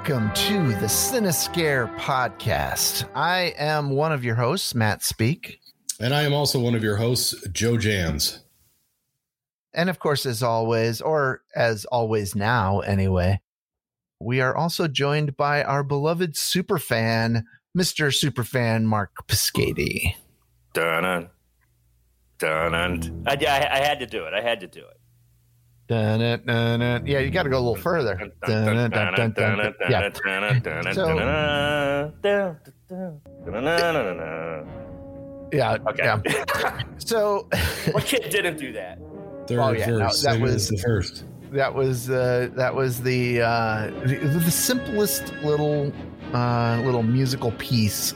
Welcome to the Cinescare podcast. I am one of your hosts, Matt Speak. And I am also one of your hosts, Joe Jans. And of course, as always, or as always now anyway, we are also joined by our beloved superfan, Mr. Superfan Mark Piscati. Dun dun. I, I, I had to do it. I had to do it. Dun, dun, dun, dun. Yeah, you got to go a little further. Yeah. So- Yeah. Okay. Yeah. So what kid didn't do that? Third Oh, yeah, no, that was- the first. that was uh, that was the uh, the, the simplest little uh, little musical piece,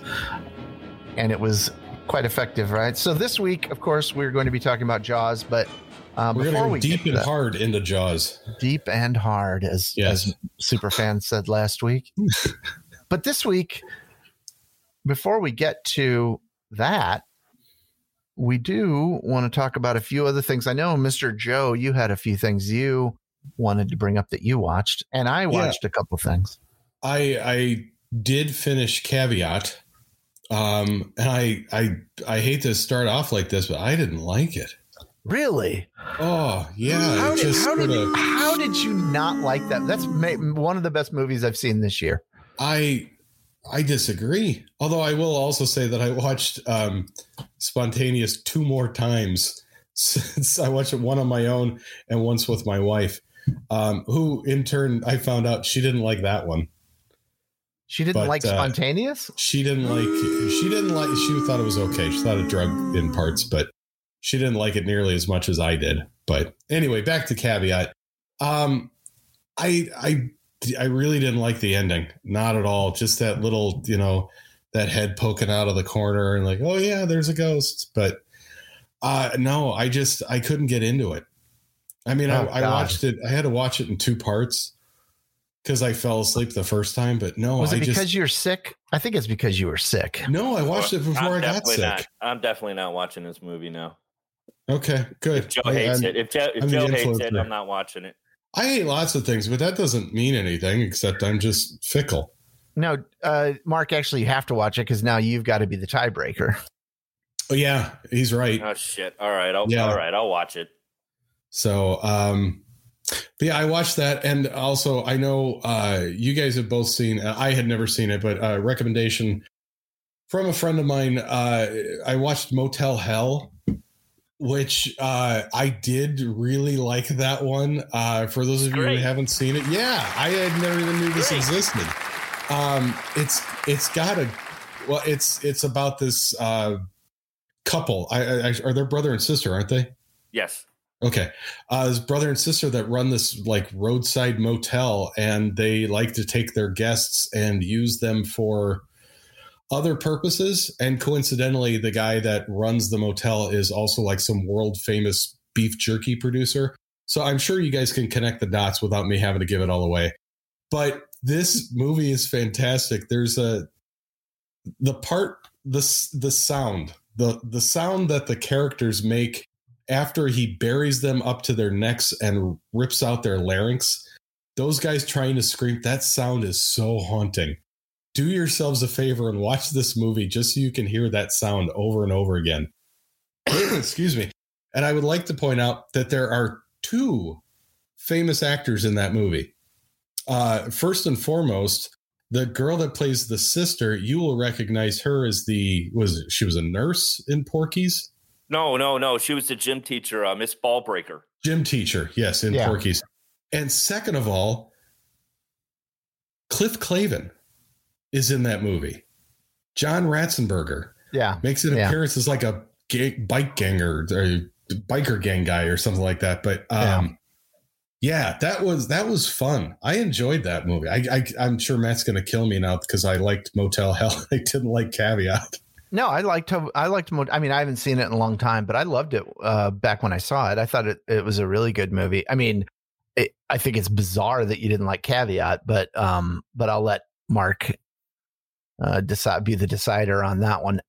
and it was quite effective, right? So this week, of course, we're going to be talking about Jaws, but uh, We're before going we deep and that- hard into Jaws. deep and hard, as Yes. as superfan said last week. but this week, before we get to that, we do want to talk about a few other things. I know, Mister Joe, you had a few things you wanted to bring up that you watched, and I watched a couple things. I I did finish Caveat. Um, and I I I hate to start off like this, but I didn't like it. Really? Oh yeah, how, did, how, did, sorta- how did you not like that? That's one of the best movies I've seen this year. I I disagree. Although I will also say that I watched um, Spontaneous two more times since I watched it one on my own and once with my wife, um, who in turn I found out she didn't like that one. She didn't But, like uh, spontaneous. She didn't like. She didn't like. She thought it was okay. She thought it drug in parts, but she didn't like it nearly as much as I did. But anyway, back to caveat. Um, I I I really didn't like the ending. Not at all. Just that little, you know, that head poking out of the corner and like, oh yeah, there's a ghost. But uh no, I just I couldn't get into it. I mean, Oh, I, I watched it. I had to watch it in two parts because I fell asleep the first time. But no, I Was it I because just you're sick? I think it's because you were sick. no, I watched it before I'm I got sick. Not, I'm definitely not watching this movie now. Okay, good. If Joe I- hates I'm- it, if Joe, if I'm Joe hates it. I'm not watching it. I hate lots of things, but that doesn't mean anything except I'm just fickle. No, uh, Mark, actually, you have to watch it because now you've got to be the tiebreaker. Oh yeah, he's right. Oh shit! All right, I'll Yeah. all right, I'll watch it. So, um, but yeah, I watched that, and also I know uh, you guys have both seen. uh, I had never seen it, but uh, recommendation from a friend of mine. Uh, I watched Motel Hell, which uh, I did really like that one. Uh, for those of you who haven't seen it, yeah, I had never even knew this Great. existed. Um, it's it's got a well, it's it's about this uh, couple. I, I, I are their brother and sister, aren't they? Yes. Okay. Uh, his brother and sister that run this like roadside motel, and they like to take their guests and use them for other purposes. And coincidentally, the guy that runs the motel is also like some world famous beef jerky producer. So I'm sure you guys can connect the dots without me having to give it all away. But this movie is fantastic. There's a the part the the sound the the sound that the characters make after he buries them up to their necks and rips out their larynx, those guys trying to scream, that sound is so haunting. Do yourselves a favor and watch this movie just so you can hear that sound over and over again. Excuse me. And I would like to point out that there are two famous actors in that movie. Uh, first and foremost, the girl that plays the sister, you will recognize her as the was she was a nurse in Porky's No, no, no. She was the gym teacher, uh, Miss Ballbreaker. gym teacher, yes, in Yeah. Porky's. And second of all, Cliff Clavin is in that movie. John Ratzenberger Yeah. makes an Yeah. appearance as like a ga- bike ganger or a biker gang guy or something like that. But um, yeah. that was that was fun. I enjoyed that movie. I, I I'm sure Matt's going to kill me now because I liked Motel Hell. I didn't like Caveat. No, I liked. I liked. I mean, I haven't seen it in a long time, but I loved it uh, back when I saw it. I thought it, it was a really good movie. I mean, it, I think it's bizarre that you didn't like Caveat, but um, but I'll let Mark uh, decide be the decider on that one.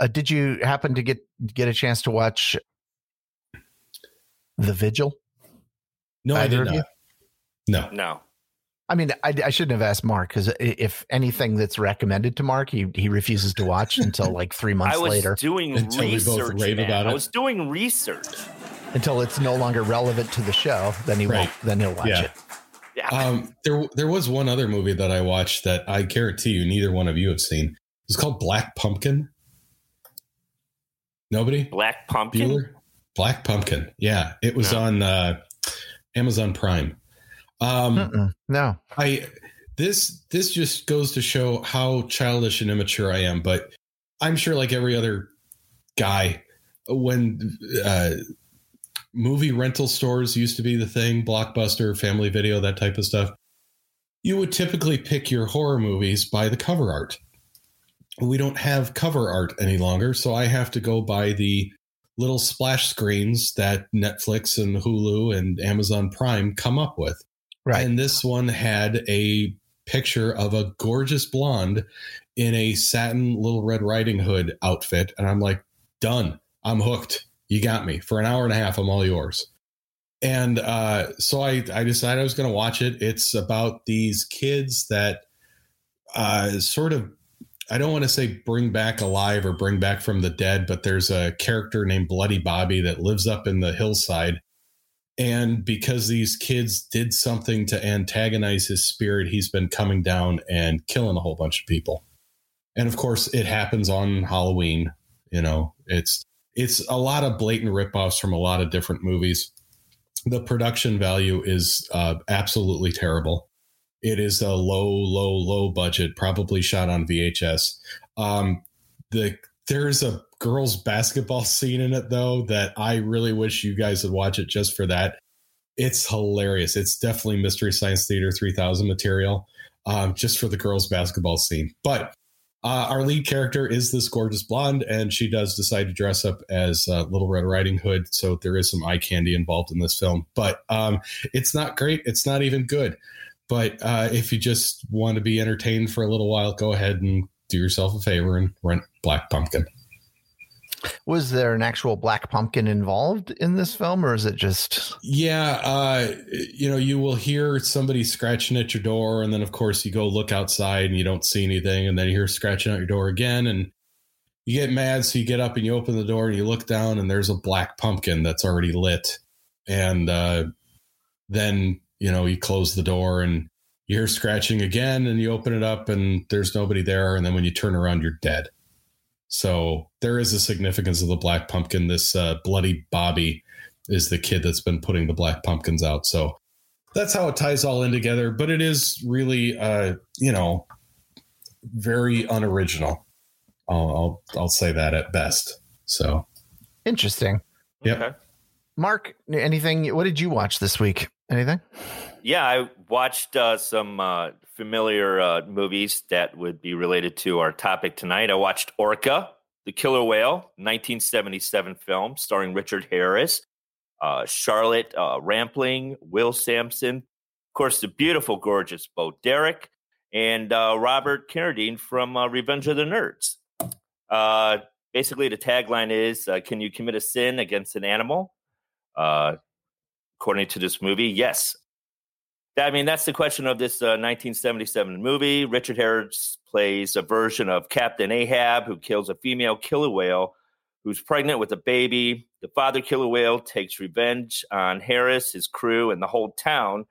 Uh, did you happen to get get a chance to watch The Vigil? No, I Either did of you? not. No. No. I mean, I, I shouldn't have asked Mark because if anything that's recommended to Mark, he he refuses to watch until like three months later. I was later. doing Until we both research. rave man. about I was doing research. Until it's no longer relevant to the show, then he Right. won't. Then he'll watch Yeah. it. Yeah. Um, there, there was one other movie that I watched that I guarantee you neither one of you have seen. It's called Black Pumpkin. Nobody? Black Pumpkin. Bueller? Black Pumpkin. Yeah, it was No. on uh, Amazon Prime. Um, Mm-mm. No, I this this just goes to show how childish and immature I am. But I'm sure, like every other guy, when uh, movie rental stores used to be the thing, Blockbuster, Family Video, that type of stuff, you would typically pick your horror movies by the cover art. We don't have cover art any longer, so I have to go by the little splash screens that Netflix and Hulu and Amazon Prime come up with. right. And this one had a picture of a gorgeous blonde in a satin Little Red Riding Hood outfit. And I'm like, done. I'm hooked. You got me. For an hour and a half, I'm all yours. And uh, so I, I decided I was going to watch it. It's about these kids that uh, sort of, I don't want to say bring back alive or bring back from the dead, but there's a character named Bloody Bobby that lives up in the hillside and because these kids did something to antagonize his spirit, he's been coming down and killing a whole bunch of people. And of course, it happens on Halloween. You know, it's it's a lot of blatant ripoffs from a lot of different movies. The production value is uh, absolutely terrible. It is a low, low, low budget, probably shot on VHS. Um, the there's a girls basketball scene in it though that I really wish you guys would watch it just for that. It's hilarious. It's definitely Mystery Science Theater 3000 material, um, just for the girls basketball scene. But uh, our lead character is this gorgeous blonde, and she does decide to dress up as uh, Little Red Riding Hood. So there is some eye candy involved in this film, but um, it's not great. It's not even good. But uh, if you just want to be entertained for a little while, go ahead and do yourself a favor and rent Black Pumpkin. Was there an actual black pumpkin involved in this film, or is it just Yeah, uh, you know, you will hear somebody scratching at your door, and then of course you go look outside and you don't see anything, and then you hear scratching at your door again, and you get mad, so you get up and you open the door and you look down, and there's a black pumpkin that's already lit, and uh, then you know you close the door and you hear scratching again, and you open it up, and there's nobody there, and then when you turn around, you're dead. So there is a significance of the black pumpkin. This uh, bloody Bobby is the kid that's been putting the black pumpkins out. So that's how it ties all in together. But it is really, uh, you know, very unoriginal. I'll, I'll I'll say that at best. So interesting? Yep. Okay. Mark, anything? What did you watch this week? Anything? Yeah, I watched uh, some uh, familiar uh, movies that would be related to our topic tonight. I watched Orca, the Killer Whale, 1977 film starring Richard Harris, uh, Charlotte uh, Rampling, Will Sampson, of course, the beautiful, gorgeous Bo Derek, and uh, Robert Carradine from uh, Revenge of the Nerds. Uh, basically, the tagline is Can you commit a sin against an animal? According to this movie, yes. I mean, that's the question of this uh, 1977 movie. Richard Harris plays a version of Captain Ahab who kills a female killer whale who's pregnant with a baby. The father killer whale takes revenge on Harris, his crew, and the whole town.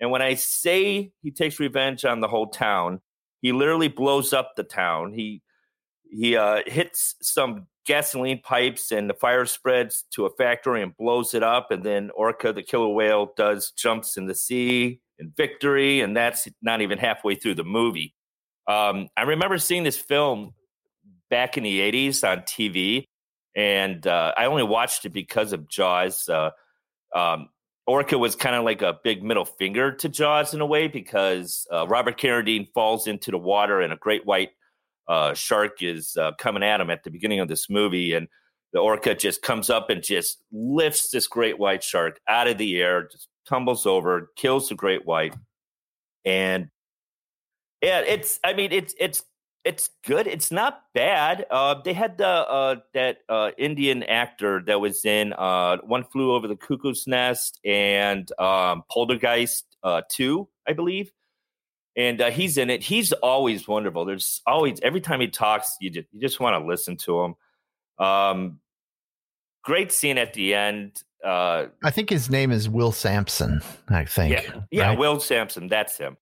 And when I say he takes revenge on the whole town, he literally blows up the town. He he uh, hits some gasoline pipes and the fire spreads to a factory and blows it up. And then Orca, the killer whale, does jumps in the sea in victory. And that's not even halfway through the movie. Um, I remember seeing this film back in the 80s on TV. And uh, I only watched it because of Jaws. Uh, um, Orca was kind of like a big middle finger to Jaws in a way because uh, Robert Carradine falls into the water and a great white uh, shark is uh, coming at him at the beginning of this movie, and the orca just comes up and just lifts this great white shark out of the air, just tumbles over, kills the great white, and yeah, it's. I mean, it's it's it's good. It's not bad. Uh, they had the uh, that uh, Indian actor that was in uh, One Flew Over the Cuckoo's Nest and um, Poltergeist uh, Two, I believe. and uh, he's in it. He's always wonderful. There's always every time he talks, you just you just want to listen to him. Um, great scene at the end. Uh, I think his name is Will Sampson. I think. Yeah, yeah, right? Will Sampson. That's him.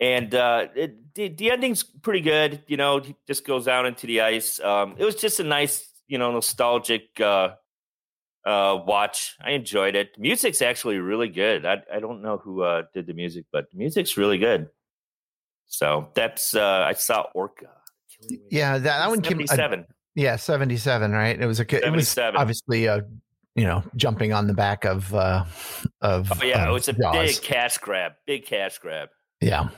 And uh, it, the, the ending's pretty good. You know, he just goes out into the ice. Um, it was just a nice, you know, nostalgic uh, uh, watch. I enjoyed it. Music's actually really good. I, I don't know who uh, did the music, but the music's really good. So that's uh, I saw Orca. Yeah, that, that one came. uh, yeah, seventy-seven. Right. It was a. It was 77. obviously uh you know jumping on the back of uh of. Oh yeah, of it was a Jaws. big cash grab. Big cash grab. Yeah.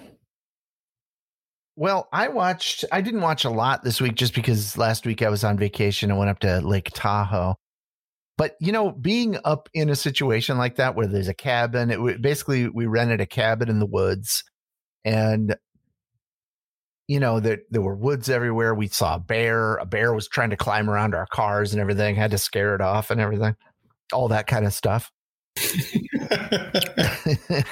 Well, I watched, I didn't watch a lot this week just because last week I was on vacation and went up to Lake Tahoe. But, you know, being up in a situation like that where there's a cabin, it basically we rented a cabin in the woods and, you know, there, there were woods everywhere. We saw a bear. A bear was trying to climb around our cars and everything, had to scare it off and everything, all that kind of stuff.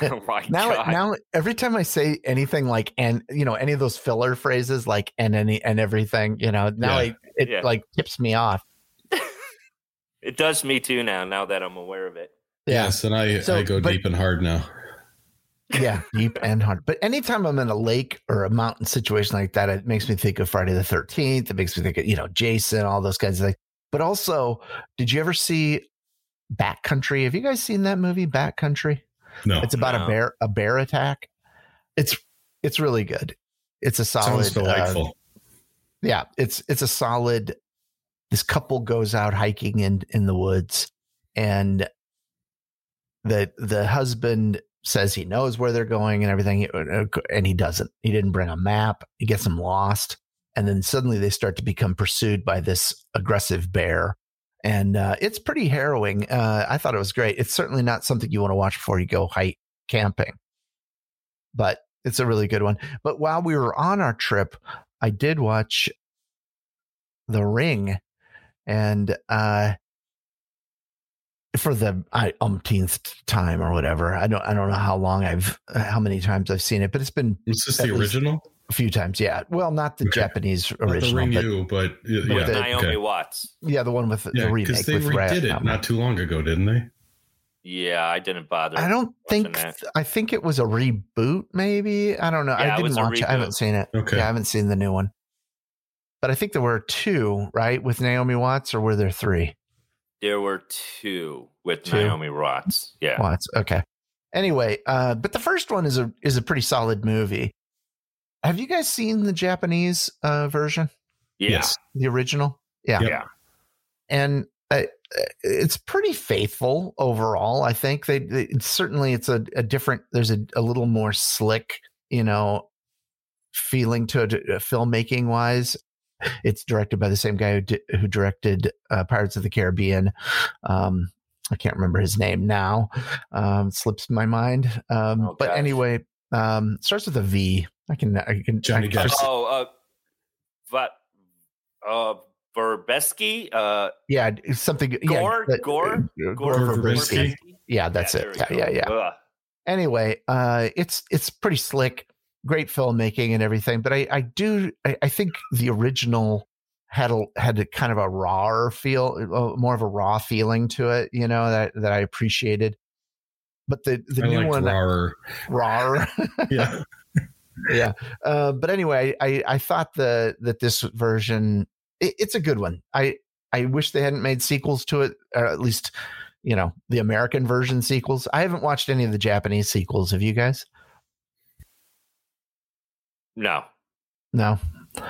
oh my now god. now every time i say anything like and you know any of those filler phrases like and any and everything you know now Yeah. I, it Yeah. like tips me off it does me too now. Now that I'm aware of it. yes, and I, So, I go but- deep and hard now. Yeah deep and hard. But anytime i'm in a lake or a mountain situation like that it makes me think of friday the 13th it makes me think of you know jason all those kinds of things. But also did you ever see backcountry? Have you guys seen that movie backcountry? No, it's about No. a bear a bear attack. It's it's really good. It's a solid sounds uh, delightful. yeah it's it's a solid this couple goes out hiking in in the woods and the the husband says he knows where they're going and everything and he doesn't. He didn't bring a map. He gets them lost. And then suddenly they start to become pursued by this aggressive bear. And uh, it's pretty harrowing. Uh, i thought it was great. It's certainly not something you want to watch before you go hike camping. But it's a really good one. But while we were on our trip i did watch the ring. And uh for the I, umpteenth time or whatever i don't i don't know how long i've uh, how many times i've seen it but it's been Was this at the original? a few times yeah well not the Okay. japanese Not the original Ring but but yeah, With yeah, Naomi okay. Watts. yeah the one with the yeah, remake because they with redid Ryan it Reynolds. not too long ago, didn't they? Yeah, I didn't bother. i don't think that. i think it was a reboot maybe i don't know Yeah, i didn't was a watch it i haven't seen it Okay. yeah i haven't seen the new one but i think there were two right with naomi watts or were there three There were two with Two? Naomi Watts. Yeah. Watts. Okay. Anyway, uh, but the first one is a is a pretty solid movie. Have you guys seen the Japanese uh, version, Yeah. Yes. the original? Yeah, Yeah. and uh, it's pretty faithful overall. I think they, they it's certainly it's a, a different. There's a, a little more slick, you know, feeling to it uh, filmmaking wise. It's directed by the same guy who di- who directed uh, Pirates of the Caribbean. Um, I can't remember his name now. Um, slips my mind. Um, Oh, but gosh. anyway, um, starts with a V. I can I can Johnny I can- Oh, uh, but uh, Verbeski, uh, yeah, something. Gore? yeah, Gore? Gore, Gore Verbinski. Verbinski? Yeah, that's there it. we Yeah, yeah, yeah. Ugh. anyway, uh, it's it's pretty slick, great filmmaking and everything. But I I do I, I think the original had a had a kind of a rawer feel, uh, more of a raw feeling to it. You know that that I appreciated. But the the I new one, Rar. raw. Yeah. yeah. Uh, but anyway, I I thought the that this version it, it's a good one. I I wish they hadn't made sequels to it, or at least you know the American version sequels. I haven't watched any of the Japanese sequels. Have you guys? No, No.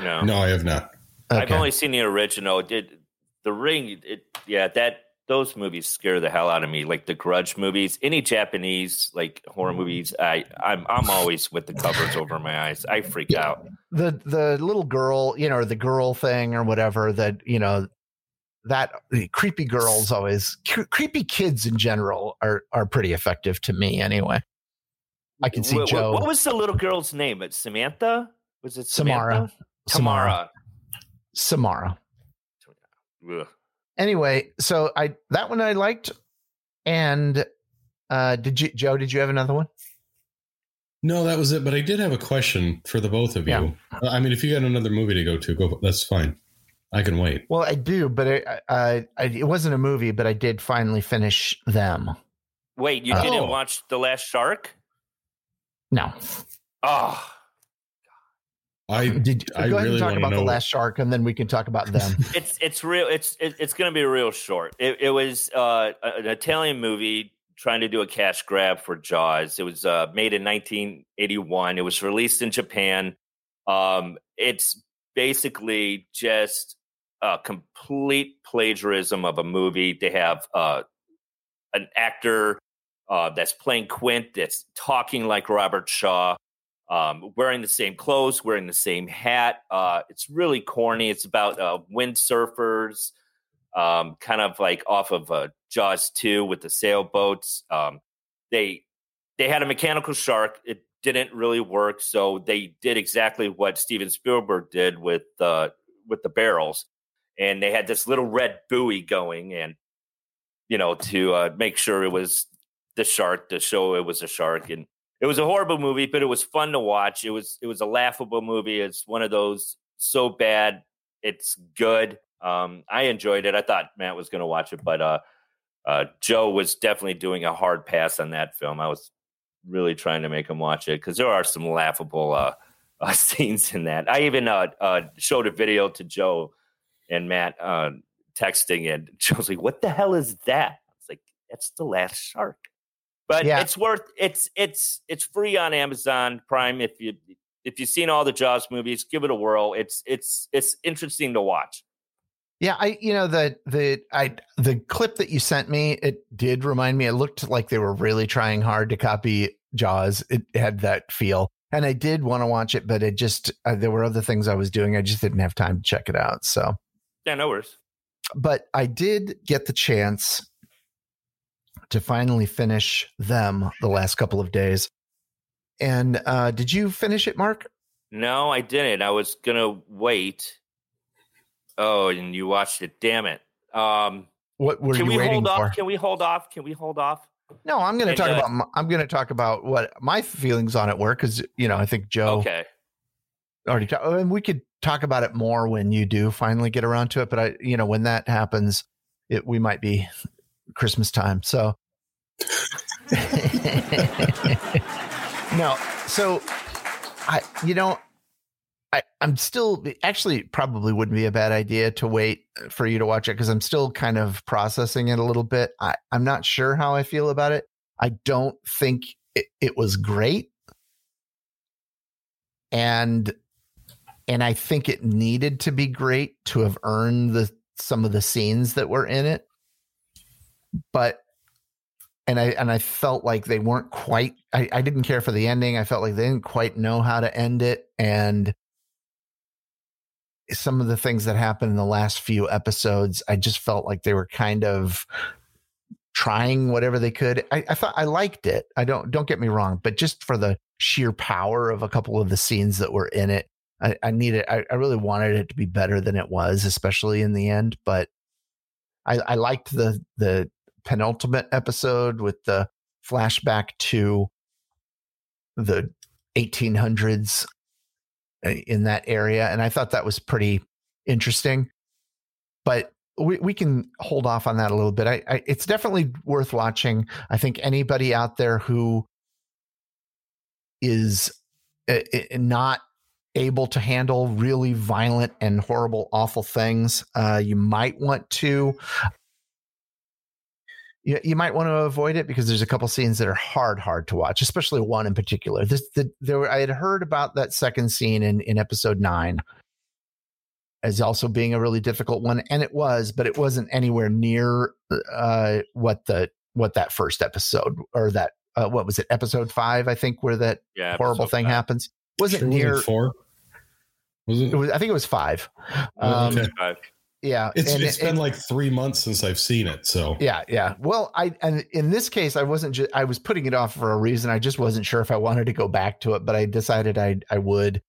no, No, I have not. I've only seen the original. Did the Ring? It, yeah, that those movies scare the hell out of me. Like the Grudge movies, any Japanese like horror movies. I I'm I'm always with the covers over my eyes. I freak Yeah. out. the the little girl, you know, or the girl thing or whatever that you know that the creepy girls always cre- creepy kids in general are are pretty effective to me anyway. I can see What- what- Joe What, was the little girl's name? It's Samantha. Was it Samara. Samantha? Samara. Tamara. Samara. Ugh. Anyway, so I that one I liked, and uh did you Joe? Did you have another one? No, that was it. But I did have a question for the both of you. Yeah. I mean, if you got another movie to go to, go. That's fine. I can wait. Well, I do, but it, I, I, it wasn't a movie, but I did finally finish them. Wait, you Oh. didn't watch The Last Shark? No, Oh, I did I go ahead really and talk wanna about the last shark, and then we can talk about them. it's it's real. It's it, it's going to be real short. It, it was uh, an Italian movie trying to do a cash grab for Jaws. It was uh, made in 1981. It was released in Japan. Um, it's basically just a complete plagiarism of a movie. They have uh, an actor uh, that's playing Quint that's talking like Robert Shaw, um, wearing the same clothes, wearing the same hat. Uh, it's really corny. It's about uh, windsurfers, um, kind of like off of uh, Jaws 2 with the sailboats. Um, they they had a mechanical shark. It didn't really work, so they did exactly what Steven Spielberg did with uh, with the barrels, and they had this little red buoy going, and you know to uh, make sure it was the shark to show it was a shark, and it was a horrible movie, but it was fun to watch. It was it was a laughable movie. It's one of those so bad it's good. Um, I enjoyed it. I thought Matt was going to watch it, but uh, uh, Joe was definitely doing a hard pass on that film. I was really trying to make him watch it because there are some laughable uh, uh, scenes in that. I even uh, uh, showed a video to Joe and Matt uh, texting, and Joe's like, "What the hell is that?" I was like, "That's the last shark." But Yeah. it's worth it's it's it's free on Amazon Prime if you if you've seen all the Jaws movies, give it a whirl. It's it's it's interesting to watch. Yeah, I you know the the I the clip that you sent me it did remind me it looked like they were really trying hard to copy Jaws. It had that feel. And I did want to watch it but it just uh, there were other things I was doing. I just didn't have time to check it out. So, Yeah, no worries. but I did get the chance to finally finish them the last couple of days. And uh did you finish it, Mark? No, I didn't. I was gonna wait. Oh, and you watched it. Damn it. Um, What were can you we waiting hold for? off? Can we hold off? Can we hold off? No, I'm going to talk uh, about. My, I'm going to talk about what my feelings on it were because you know I think Joe Okay. already talked, and we could talk about it more when you do finally get around to it. But I, you know, when that happens, it we might be Christmas time. So no, so I, you know, I I'm still actually probably wouldn't be a bad idea to wait for you to watch it because I'm still kind of processing it a little bit. I I'm not sure how I feel about it. I don't think it, it was great, and and I think it needed to be great to have earned the some of the scenes that were in it. But and I and I felt like they weren't quite I, I didn't care for the ending. I felt like they didn't quite know how to end it. And some of the things that happened in the last few episodes, I just felt like they were kind of trying whatever they could. I, I thought I liked it. I don't don't get me wrong, but just for the sheer power of a couple of the scenes that were in it, I, I needed I, I really wanted it to be better than it was, especially in the end. But I, I liked the the penultimate episode with the flashback to the 1800s uh, in that area, and I thought that was pretty interesting. But we, we can hold off on that a little bit. I, I it's definitely worth watching. I think anybody out there who is uh, not able to handle really violent and horrible, awful things, uh, you might want to. You, you might want to avoid it because there's a couple scenes that are hard, hard to watch, especially one in particular. This, the, there, were, I had heard about that second scene in, in episode nine as also being a really difficult one, and it was, but it wasn't anywhere near uh, what the what that first episode or that uh, what was it episode five I think where that Yeah. horrible thing five. happens wasn't Sure, near was four? Was it? it was I think it was five. Oh, Um, okay. Five. Yeah, It's and it's it- been like three months since I've seen it, so Yeah, yeah. Well, I and in this case, I wasn't. Just, I was putting it off for a reason. I just wasn't sure if I wanted to go back to it, but I decided I I would.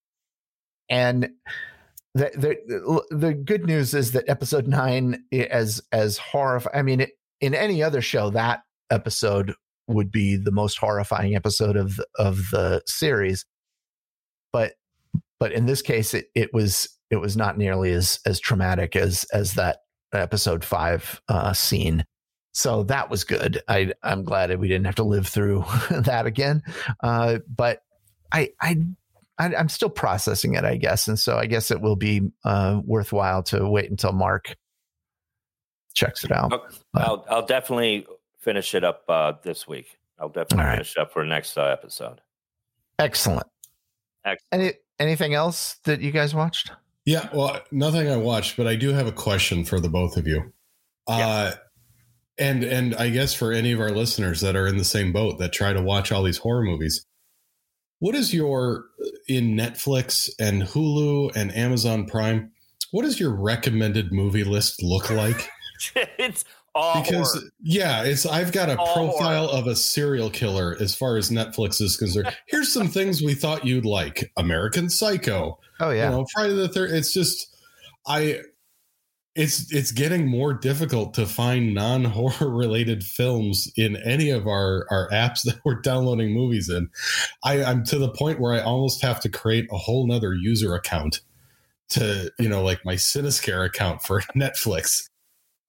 And the the the good news is that episode nine, as as horrifying. I mean, it, in any other show, that episode would be the most horrifying episode of of the series. But but in this case, it it was it was not nearly as as traumatic as as that episode five uh, scene. So that was good. I I'm glad that we didn't have to live through that again. Uh, but I I I, am still processing it, I guess, and so I guess it will be uh, worthwhile to wait until Mark checks it out. I'll, I'll, I'll definitely finish it up uh, this week. I'll definitely right. finish up for next uh, episode. Excellent. Excellent. Any anything else that you guys watched? Yeah, well, nothing I watched, but I do have a question for the both of you. Yeah. Uh, and and I guess for any of our listeners that are in the same boat that try to watch all these horror movies, what is your in Netflix and Hulu and Amazon Prime? What does your recommended movie list look like? it's all because horror. yeah, it's I've got a all profile horror. of a serial killer as far as Netflix is concerned. Here's some things we thought you'd like: American Psycho. Oh yeah, you know, Friday the Third. It's just I. It's it's getting more difficult to find non horror related films in any of our our apps that we're downloading movies in. I, I'm to the point where I almost have to create a whole nother user account to you know like my Cinescare account for Netflix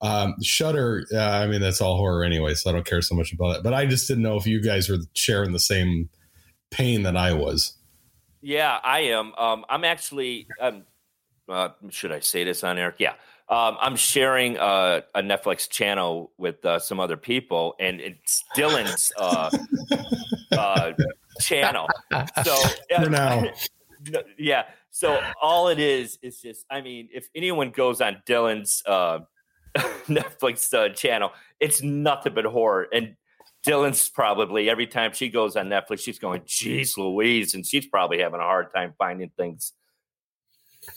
um, Shudder, uh, I mean, that's all horror anyway, so I don't care so much about it. But I just didn't know if you guys were sharing the same pain that I was. Yeah, I am. Um, I'm actually. Um, uh, should I say this on Eric? Yeah. Um, I'm sharing uh, a Netflix channel with uh, some other people, and it's Dylan's uh, uh, channel. So for now, yeah. So all it is is just, I mean, if anyone goes on Dylan's uh, Netflix uh, channel. It's nothing but horror. And Dylan's probably every time she goes on Netflix, she's going, "Geez, Louise," and she's probably having a hard time finding things.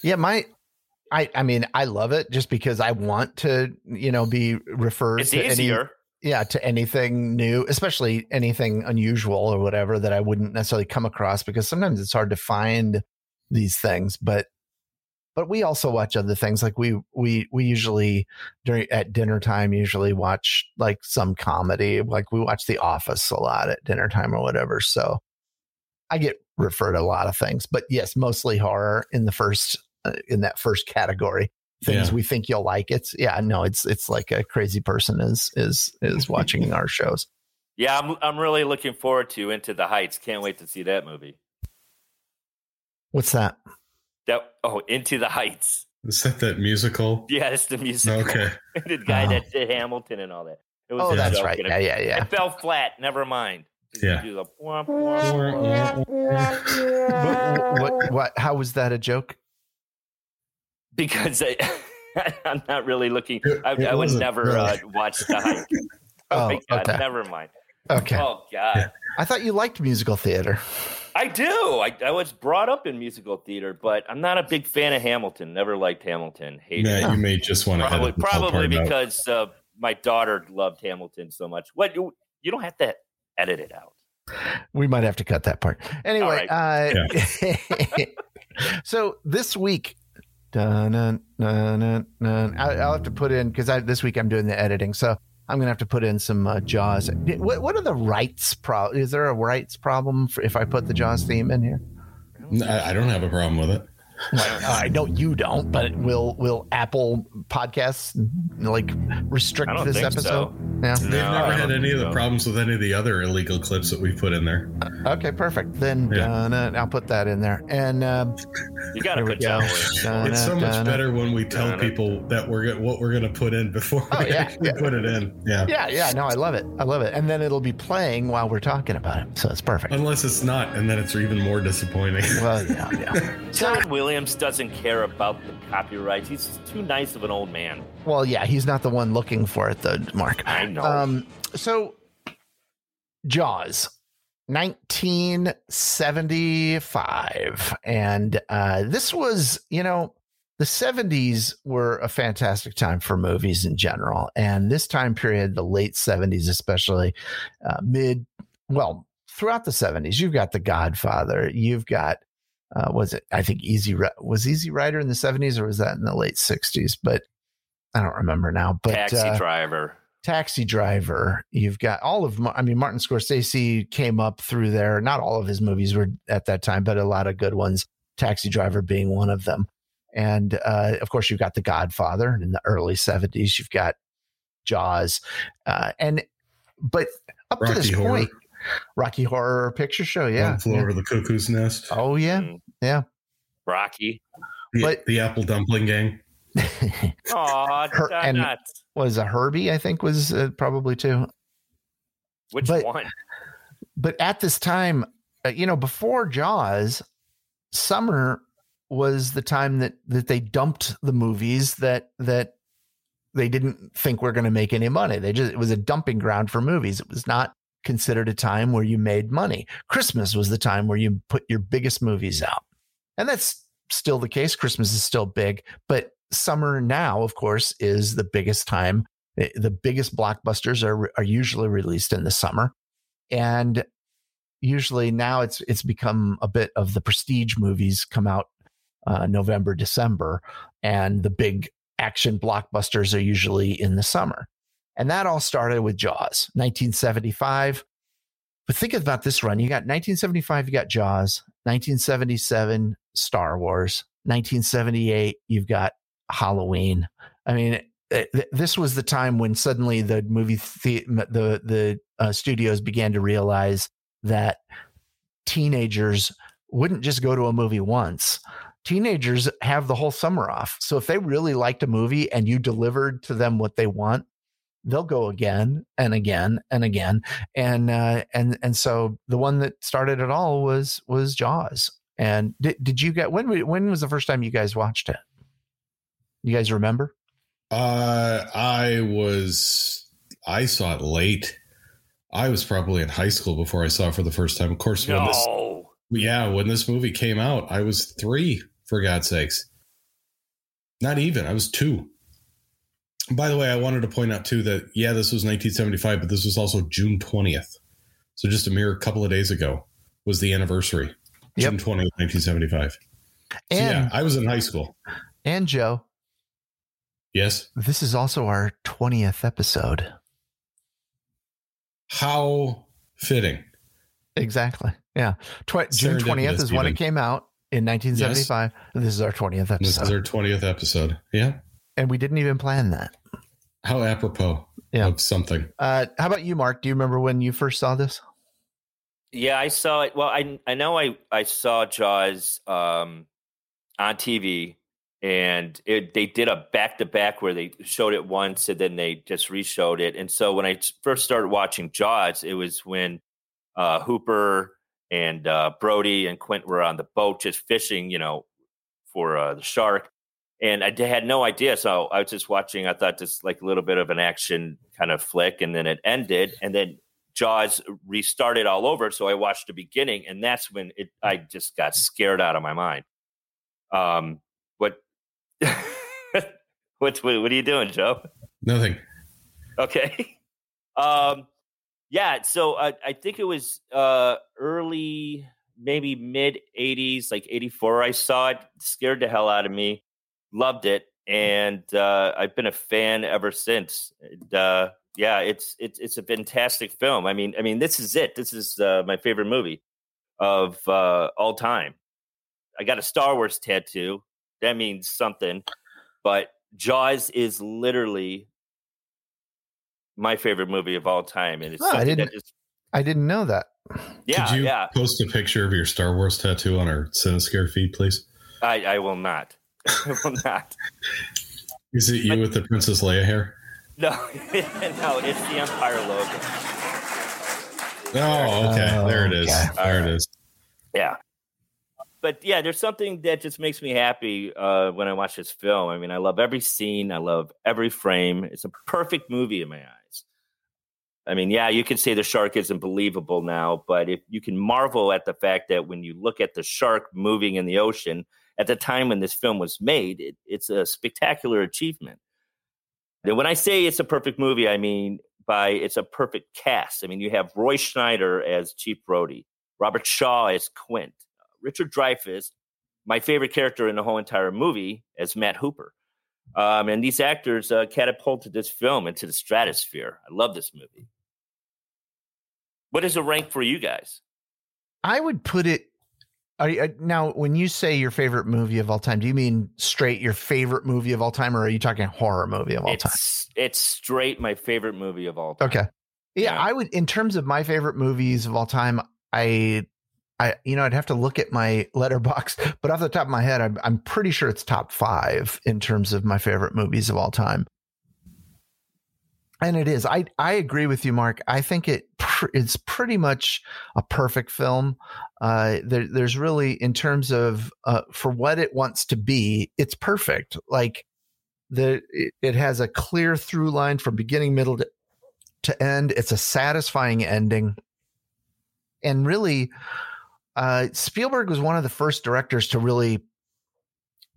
Yeah, my, I, I mean, I love it just because I want to, you know, be referred it's to easier. Any, yeah, to anything new, especially anything unusual or whatever that I wouldn't necessarily come across because sometimes it's hard to find these things. But but we also watch other things like we we we usually during at dinner time usually watch like some comedy like we watch the office a lot at dinner time or whatever so i get referred a lot of things but yes mostly horror in the first uh, in that first category. Things yeah. we think you'll like. It's yeah no it's it's like a crazy person is is is watching our shows. Yeah i'm i'm really looking forward to into the heights. Can't wait to see that movie. What's that that oh, Into the Heights. Is that that musical? Yeah, it's the musical. Okay. the guy oh. that did Hamilton and all that. It was oh, that's right. Yeah, yeah, yeah. It fell flat. Never mind. Yeah. what, what, what? How was that a joke? Because I, I'm not really looking. I, I would never uh, watch the hype. Oh, oh my god! Okay. Never mind. Okay. Oh god. I thought you liked musical theater. I do. I, I, was brought up in musical theater, but I'm not a big fan of Hamilton. Never liked Hamilton. Hated yeah, you may just want to probably, probably because uh, my daughter loved Hamilton so much. What you, you don't have to edit it out. We might have to cut that part. Anyway, right. uh, yeah. so this week, dun, dun, dun, I'll have to put in because this week I'm doing the editing. So I'm gonna have to put in some uh, Jaws. What, what are the rights pro? Is there a rights problem for if I put the Jaws theme in here? I, I don't have a problem with it. Well, I know you don't, but will will Apple Podcasts like restrict this episode? So. Yeah, they've no, never had any of the so. problems with any of the other illegal clips that we put in there. Uh, okay, perfect. Then yeah. uh, I'll put that in there. And uh, you got to put go. it's so much better when we tell people that we're what we're going to put in before oh, we yeah, actually yeah. put it in. Yeah, yeah, yeah. No, I love it. I love it. And then it'll be playing while we're talking about it, so it's perfect. Unless it's not, and then it's even more disappointing. Well, yeah, yeah. so, Williams doesn't care about the copyrights. He's too nice of an old man. Well, yeah, he's not the one looking for it, though, Mark. I know. Um, so, Jaws, 1975. And uh, this was, you know, the 70s were a fantastic time for movies in general. And this time period, the late 70s, especially uh, mid, well, throughout the 70s, you've got The Godfather, you've got uh, was it? I think Easy was Easy Rider in the seventies or was that in the late sixties? But I don't remember now. But Taxi uh, Driver. Taxi Driver. You've got all of. I mean, Martin Scorsese came up through there. Not all of his movies were at that time, but a lot of good ones. Taxi Driver being one of them. And uh, of course, you've got The Godfather in the early '70s. You've got Jaws, uh, and but up Rocky to this Horror. point, Rocky Horror Picture Show, yeah, One Flew yeah. Over the Cuckoo's Nest. Oh yeah, mm. yeah. Rocky, the, but the Apple Dumpling Gang. Oh, Her, and was a Herbie, I think, was uh, probably too. Which but, one? But at this time, uh, you know, before Jaws, summer was the time that that they dumped the movies that that they didn't think were going to make any money. They just it was a dumping ground for movies. It was not considered a time where you made money. Christmas was the time where you put your biggest movies out. And that's still the case. Christmas is still big, but summer now, of course, is the biggest time. The biggest blockbusters are are usually released in the summer, and usually now it's it's become a bit of the prestige movies come out uh, November, December, and the big action blockbusters are usually in the summer. And that all started with Jaws, 1975. But think about this run. You got 1975, you got Jaws, 1977, Star Wars, 1978, you've got Halloween. I mean, it, this was the time when suddenly the movie the the, the uh, studios began to realize that teenagers wouldn't just go to a movie once. Teenagers have the whole summer off. So if they really liked a movie and you delivered to them what they want, they'll go again and again and again. And uh, and and so the one that started it all was was Jaws. And did, did you get when when was the first time you guys watched it? You guys remember? Uh, I was I saw it late. I was probably in high school before I saw it for the first time. Of course, no. when this yeah when this movie came out, I was three for God's sakes. Not even. I was two. By the way, I wanted to point out too that yeah, this was 1975, but this was also June 20th. So just a mere couple of days ago was the anniversary. Yep. June 20th, 1975. And so yeah, I was in high school. And Joe. Yes. This is also our 20th episode. How fitting. Exactly. Yeah. Tw- June 20th is when it came out in 1975. Yes. This is our 20th episode. This is our 20th episode. Yeah. And we didn't even plan that. How apropos yeah. of something. Uh, how about you, Mark? Do you remember when you first saw this? Yeah, I saw it. Well, I I know I I saw Jaws um, on TV, and it, they did a back to back where they showed it once and then they just reshowed it. And so when I first started watching Jaws, it was when uh, Hooper and uh, Brody and Quint were on the boat just fishing, you know, for uh, the shark. And I had no idea, so I was just watching. I thought this like a little bit of an action kind of flick, and then it ended, and then Jaws restarted all over. So I watched the beginning, and that's when it I just got scared out of my mind. Um, what what, what what are you doing, Joe? Nothing. Okay. Um, yeah. So I, I think it was uh early, maybe mid '80s, like '84. I saw it, scared the hell out of me. Loved it, and uh, I've been a fan ever since. And, uh, yeah, it's it's it's a fantastic film. I mean, I mean, this is it. This is uh, my favorite movie of uh, all time. I got a Star Wars tattoo. That means something. But Jaws is literally my favorite movie of all time, and it's oh, I didn't. Just, I didn't know that. Yeah, Could you yeah. Post a picture of your Star Wars tattoo on our Cinescare feed, please. I, I will not. I will not. Is it you but, with the Princess Leia hair? No, no, it's the Empire logo. Oh, okay. Oh, there it is. Okay. There it is. Yeah. But yeah, there's something that just makes me happy uh, when I watch this film. I mean, I love every scene, I love every frame. It's a perfect movie in my eyes. I mean, yeah, you can say the shark isn't believable now, but if you can marvel at the fact that when you look at the shark moving in the ocean at the time when this film was made, it, it's a spectacular achievement. And when I say it's a perfect movie, I mean by it's a perfect cast. I mean, you have Roy Scheider as Chief Brody, Robert Shaw as Quint, Richard Dreyfuss, my favorite character in the whole entire movie, as Matt Hooper. Um, and these actors uh, catapulted this film into the stratosphere. I love this movie. What is a rank for you guys? I would put it. Are you, uh, now, when you say your favorite movie of all time, do you mean straight your favorite movie of all time, or are you talking horror movie of all it's, time? It's straight my favorite movie of all time. Okay. Yeah, Yeah. I would. In terms of my favorite movies of all time, I, I, you know, I'd have to look at my Letterboxd, but off the top of my head, I'm, I'm pretty sure it's top five in terms of my favorite movies of all time. And it is. I I agree with you, Mark. I think it pr- it's pretty much a perfect film. Uh, there, there's really, in terms of uh, for what it wants to be, it's perfect. Like the it, it has a clear through line from beginning, middle to, to end. It's a satisfying ending, and really, uh, Spielberg was one of the first directors to really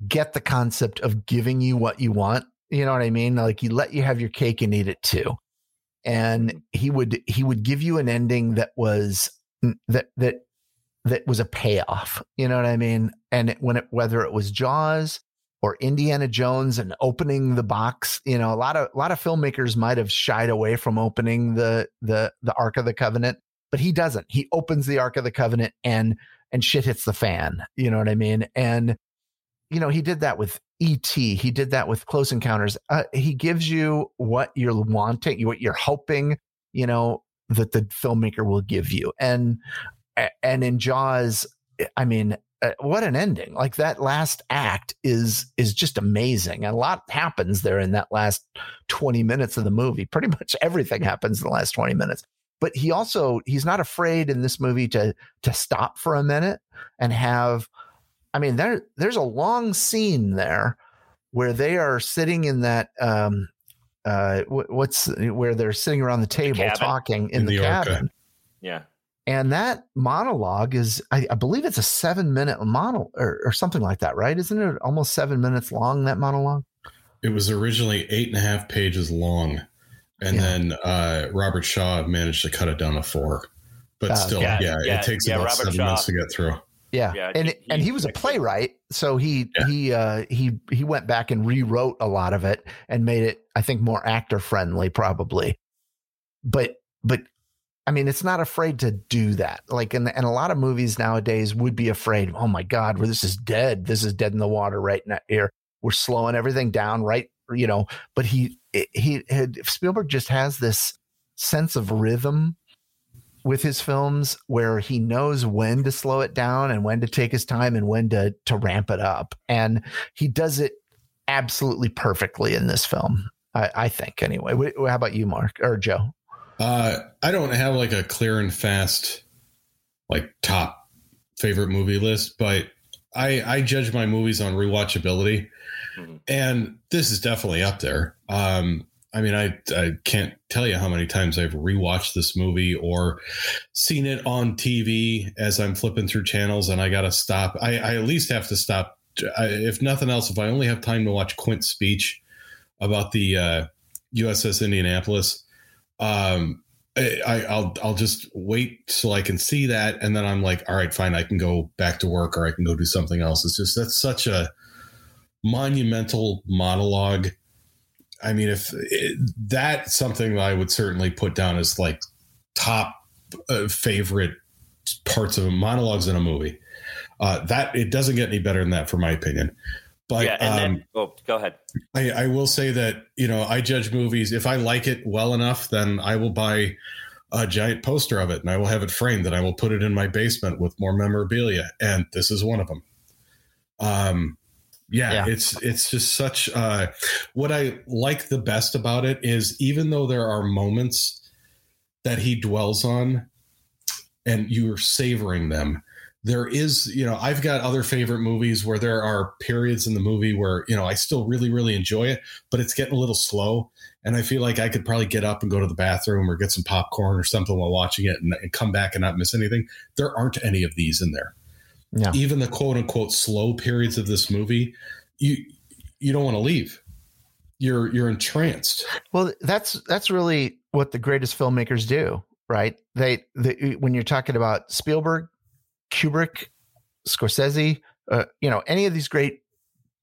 get the concept of giving you what you want. You know what I mean? Like he let you have your cake and eat it too. And mm-hmm. he would he would give you an ending that was mm, that that that was a payoff. You know what I mean? And it, when it whether it was Jaws or Indiana Jones and opening the box, you know, a lot of a lot of filmmakers might have shied away from opening the the the Ark of the Covenant, but he doesn't. He opens the Ark of the Covenant and and shit hits the fan. You know what I mean? And you know, he did that with ET. He did that with Close Encounters. Uh, he gives you what you're wanting, what you're hoping, you know, that the filmmaker will give you. And and in Jaws, I mean, uh, what an ending! Like that last act is is just amazing. A lot happens there in that last twenty minutes of the movie. Pretty much everything happens in the last twenty minutes. But he also he's not afraid in this movie to to stop for a minute and have I mean, there there's a long scene there where they are sitting in that um uh what's where they're sitting around the table cabin? talking in, In the, the Orca. cabin. Yeah. And that monologue is I, I believe it's a seven minute monologue or, or something like that, right? Isn't it almost seven minutes long, that monologue? It was originally eight and a half pages long, and Yeah. then uh, Robert Shaw managed to cut it down to four. But Oh, still, yeah, yeah, yeah, it takes yeah, about Robert seven Shaw. minutes to get through. Yeah. Yeah, and he- and he he was a playwright, so he Yeah. he uh he he went back and rewrote a lot of it and made it I think more actor friendly probably. But but I mean, it's not afraid to do that. Like, and, and a lot of movies nowadays would be afraid. Oh my God, where this is dead. This is dead in the water right now. Here, we're slowing everything down, right? You know. But he he had Spielberg just has this sense of rhythm with his films where he knows when to slow it down and when to take his time and when to to ramp it up, and he does it absolutely perfectly in this film. I, I think anyway. How about you, Mark or Joe? Uh, I don't have like a clear and fast, like top favorite movie list, but I I judge my movies on rewatchability, Mhm. and this is definitely up there. Um, I mean, I I can't tell you how many times I've rewatched this movie or seen it on TV as I'm flipping through channels, and I got to stop. I, I at least have to stop. I, if nothing else, if I only have time to watch Quint's speech about the uh, USS Indianapolis um I, I- I'll I'll just wait till I can see that, and then I'm like, all right, fine, I can go back to work or I can go do something else. It's just that's such a monumental monologue. I mean, if it, that's something that I would certainly put down as like top uh, favorite parts of monologues in a movie. Uh, that it doesn't get any better than that, for my opinion. But yeah, and um, then oh, go ahead. I, I will say that you know I judge movies if I like it well enough, then I will buy a giant poster of it and I will have it framed and I will put it in my basement with more memorabilia. And this is one of them. Um, yeah, Yeah. it's it's just such. Uh, what I like the best about it is even though there are moments that he dwells on, and you're savoring them. There is, you know, I've got other favorite movies where there are periods in the movie where, you know, I still really, really enjoy it, but it's getting a little slow. And I feel like I could probably get up and go to the bathroom or get some popcorn or something while watching it and, and come back and not miss anything. There aren't any of these in there. No. Even the quote unquote slow periods of this movie, you you don't want to leave. You're you're entranced. Well, that's that's really what the greatest filmmakers do, right? They, they when you're talking about Spielberg, Kubrick, Scorsese, uh, you know, any of these great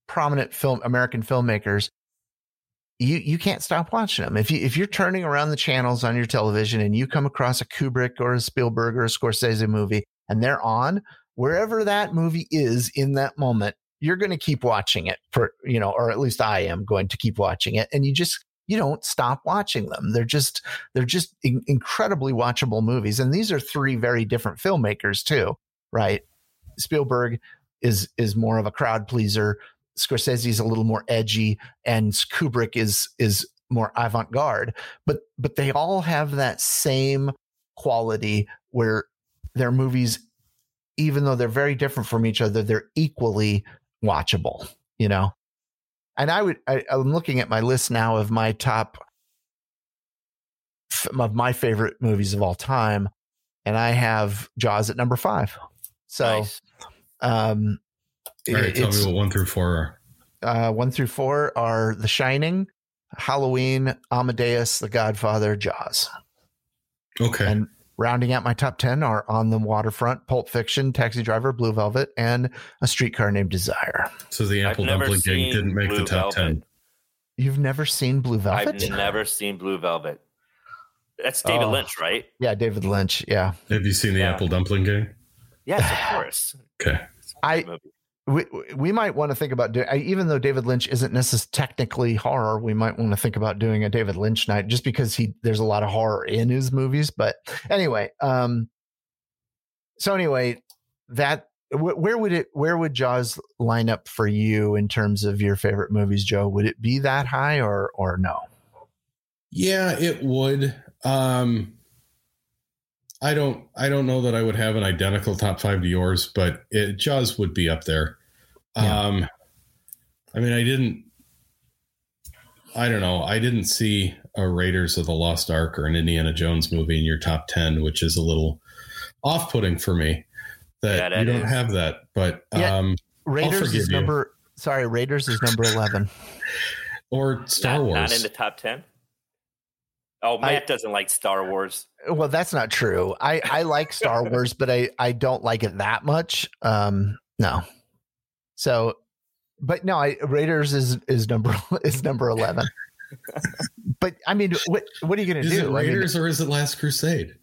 prominent film American filmmakers, you you can't stop watching them. If you if you're turning around the channels on your television and you come across a Kubrick or a Spielberg or a Scorsese movie and they're on, wherever that movie is in that moment, you're going to keep watching it for, you know, or at least I am going to keep watching it. And you just, you don't stop watching them. They're just, they're just in- incredibly watchable movies. And these are three very different filmmakers too, right? Spielberg is, is more of a crowd pleaser. Scorsese is a little more edgy and Kubrick is, is more avant-garde, but, but they all have that same quality where their movies even though they're very different from each other, they're equally watchable, you know? And I would, I, I'm looking at my list now of my top, of my favorite movies of all time. And I have Jaws at number five. So, Nice. um, All right, tell me what one through four are. uh, one through four are The Shining, Halloween, Amadeus, The Godfather, Jaws. Okay. And rounding out my top 10 are On the Waterfront, Pulp Fiction, Taxi Driver, Blue Velvet, and A Streetcar Named Desire. so the Apple Dumpling Gang didn't make Blue the top Velvet. 10. You've never seen Blue Velvet? I've never seen Blue Velvet. That's David Oh. Lynch, right? Yeah, David Lynch. Yeah. Have you seen the Yeah. Apple Dumpling Gang? Yes, of course. Okay. I Movie. We, we might want to think about doing even though David Lynch isn't necessarily technically horror, we might want to think about doing a David Lynch night just because he there's a lot of horror in his movies. But anyway, um so anyway, that wh- where would it where would Jaws line up for you in terms of your favorite movies, Joe? Would it be that high or or no? Yeah, it would. Um I don't I don't know that I would have an identical top 5 to yours, but it Jaws would be up there. Yeah. Um I mean, I didn't I don't know. I didn't see a Raiders of the Lost Ark or an Indiana Jones movie in your top 10, which is a little off-putting for me that, Yeah, that you don't have that. But Yeah. um Raiders forgive is you. number sorry, Raiders is number eleven. or Star not, Wars. Not in the top 10? Oh, I- Matt doesn't like Star Wars. Well, that's not true. I I like Star Wars, but I I don't like it that much. Um, no. So, but no, I Raiders is is number is number eleven. but I mean, what what are you going to do? it I mean, Raiders or is it Last Crusade?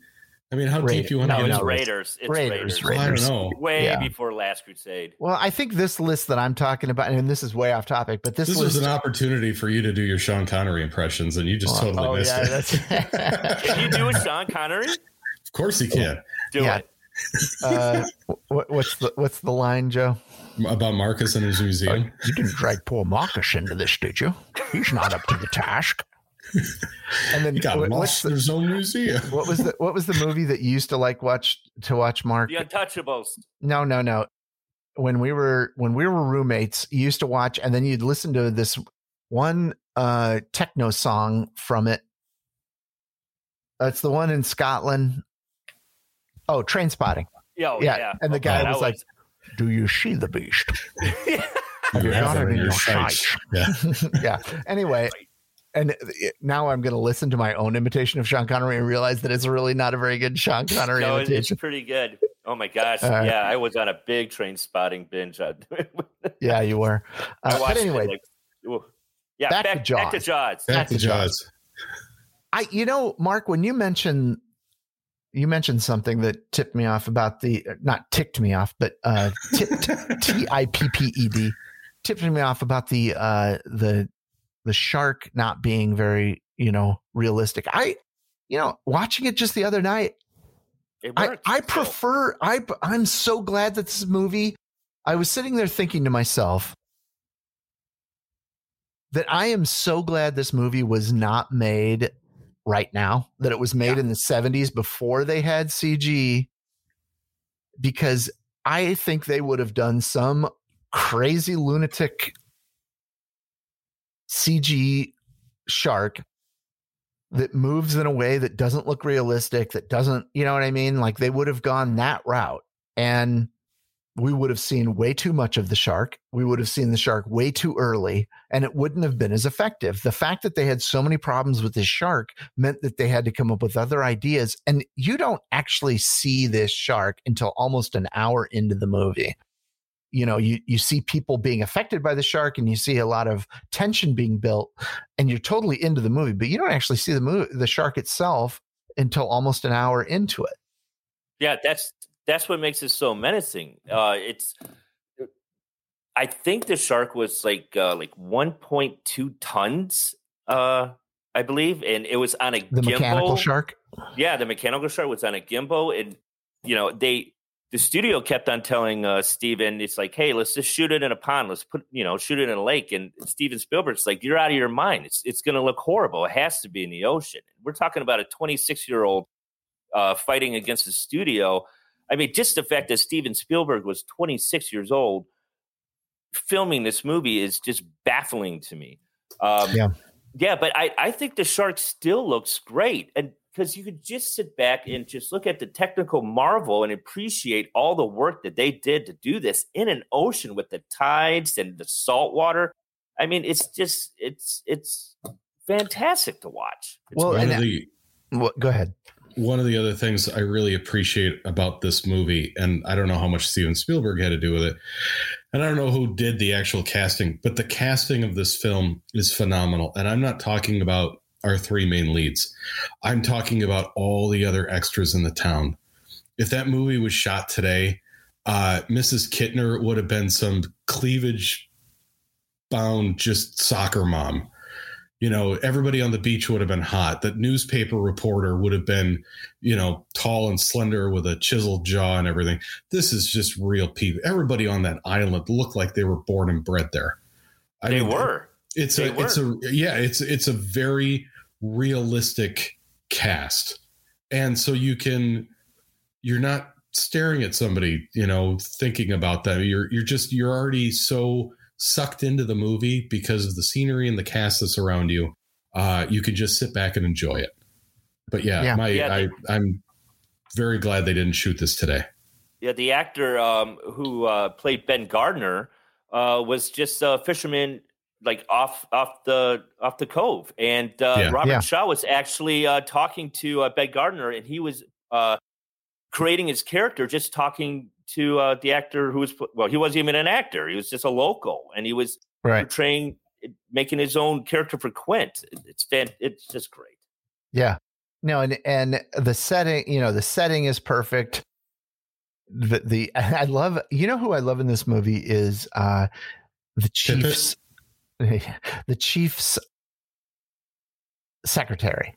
I mean, how Raid- deep you want to no, it's into it? Raiders. It's Raiders, Raiders. Well, I don't know. Way Yeah. before Last Crusade. well, I think this list that I'm talking about, and this is way off topic, but this, This list, was an opportunity for you to do your Sean Connery impressions, and you just Well, totally oh, missed yeah, it. that's- Can you do a Sean Connery? of course, he can. Do Yeah. it. uh, what, what's the what's the line, Joe? About Marcus and his museum. You didn't drag poor Marcus into this, did you? He's not up to the task. And then He got what- lost the- in his own museum. what was the what was the movie that you used to like watch to watch Mark? The Untouchables. No, no, no. When we were when we were roommates, you used to watch and then you'd listen to this one uh techno song from it. It's the one in Scotland. Oh, Trainspotting. Yo, Yeah, yeah. and the guy that was like, Do you see the beast? You You have got that in your sights. Yeah. yeah. Anyway, and it- now I'm going to listen to my own imitation of Sean Connery and realize that it's really not a very good Sean Connery no, it- it's pretty good. Oh my gosh. All right. Yeah, I was on a big Trainspotting binge. Yeah, you were. Uh, watched but anyway, like, yeah, back back, to back to Jaws. Jaws. Back Back to to Jaws. Jaws. I, you know, Mark, when you mentioned you mentioned something that tipped me off about the not ticked me off, but uh, tipped T I P P E D tipped me off about the uh the the shark not being very you know realistic. I you know watching it just the other night, I. I prefer I I'm so glad that this movie. I was sitting there thinking to myself that I am so glad this movie was not made right now, that it was made in the 70s before they had CG, because I think they would have done some crazy lunatic CG shark that moves in a way that doesn't look realistic, that doesn't, you know what I mean? Like they would have gone that route. And we would have seen way too much of the shark. We would have seen the shark way too early, and it wouldn't have been as effective. The fact that they had so many problems with this shark meant that they had to come up with other ideas. And you don't actually see this shark until almost an hour into the movie. You know you you see people being affected by the shark and you see a lot of tension being built and you're totally into the movie but you don't actually see the movie the shark itself until almost an hour into it. Yeah that's that's what makes it so menacing. Uh it's i think the shark was like uh like 1.2 tons uh i believe and it was on a the gimbal. mechanical shark? Yeah the mechanical shark was on a gimbal and you know they the studio kept on telling uh, Steven, it's like, hey, let's just shoot it in a pond. Let's put, you know, shoot it in a lake. And Steven Spielberg's like, you're out of your mind. It's it's going to look horrible. It has to be in the ocean. We're talking about a 26 year old uh, fighting against the studio. I mean, just the fact that Steven Spielberg was 26 years old filming this movie is just baffling to me. Um, Yeah. Yeah, but I, I think the shark still looks great. And because you could just sit back and just look at the technical marvel and appreciate all the work that they did to do this in an ocean with the tides and the salt water. I mean, it's just it's it's fantastic to watch. It's Well, and the well, go ahead one of the other things I really appreciate about this movie, and I don't know how much Steven Spielberg had to do with it, and I don't know who did the actual casting, but the casting of this film is phenomenal. And I'm not talking about our three main leads, I'm talking about all the other extras in the town. If that movie was shot today, uh, Mrs. Kintner would have been some cleavage bound, just soccer mom you know, everybody on the beach would have been hot. That newspaper reporter would have been, you know, tall and slender with a chiseled jaw and everything. This is just real people. Everybody on that island looked like they were born and bred there. I they mean, were. It's they a, were. it's a, yeah, it's, it's a very realistic cast. And so you can, you're not staring at somebody, you know, thinking about them. You're, you're just, you're already so, sucked into the movie because of the scenery and the cast that's around you. Uh, you can just sit back and enjoy it. But yeah, Yeah. my Yeah, they- I, I'm very glad they didn't shoot this today. Yeah, the actor um, who uh, played Ben Gardner uh, was just a fisherman, like off off the off the cove, and uh, Yeah. Robert Yeah. Shaw was actually uh, talking to uh, Ben Gardner, and he was uh, creating his character, just talking to uh, the actor who was well, he wasn't even an actor; he was just a local, and he was right portraying, making his own character for Quint. It's fan, it's just great. Yeah. No, and and the setting, you know, the setting is perfect. The the I love you know who I love in this movie is uh the chief's the chief's secretary.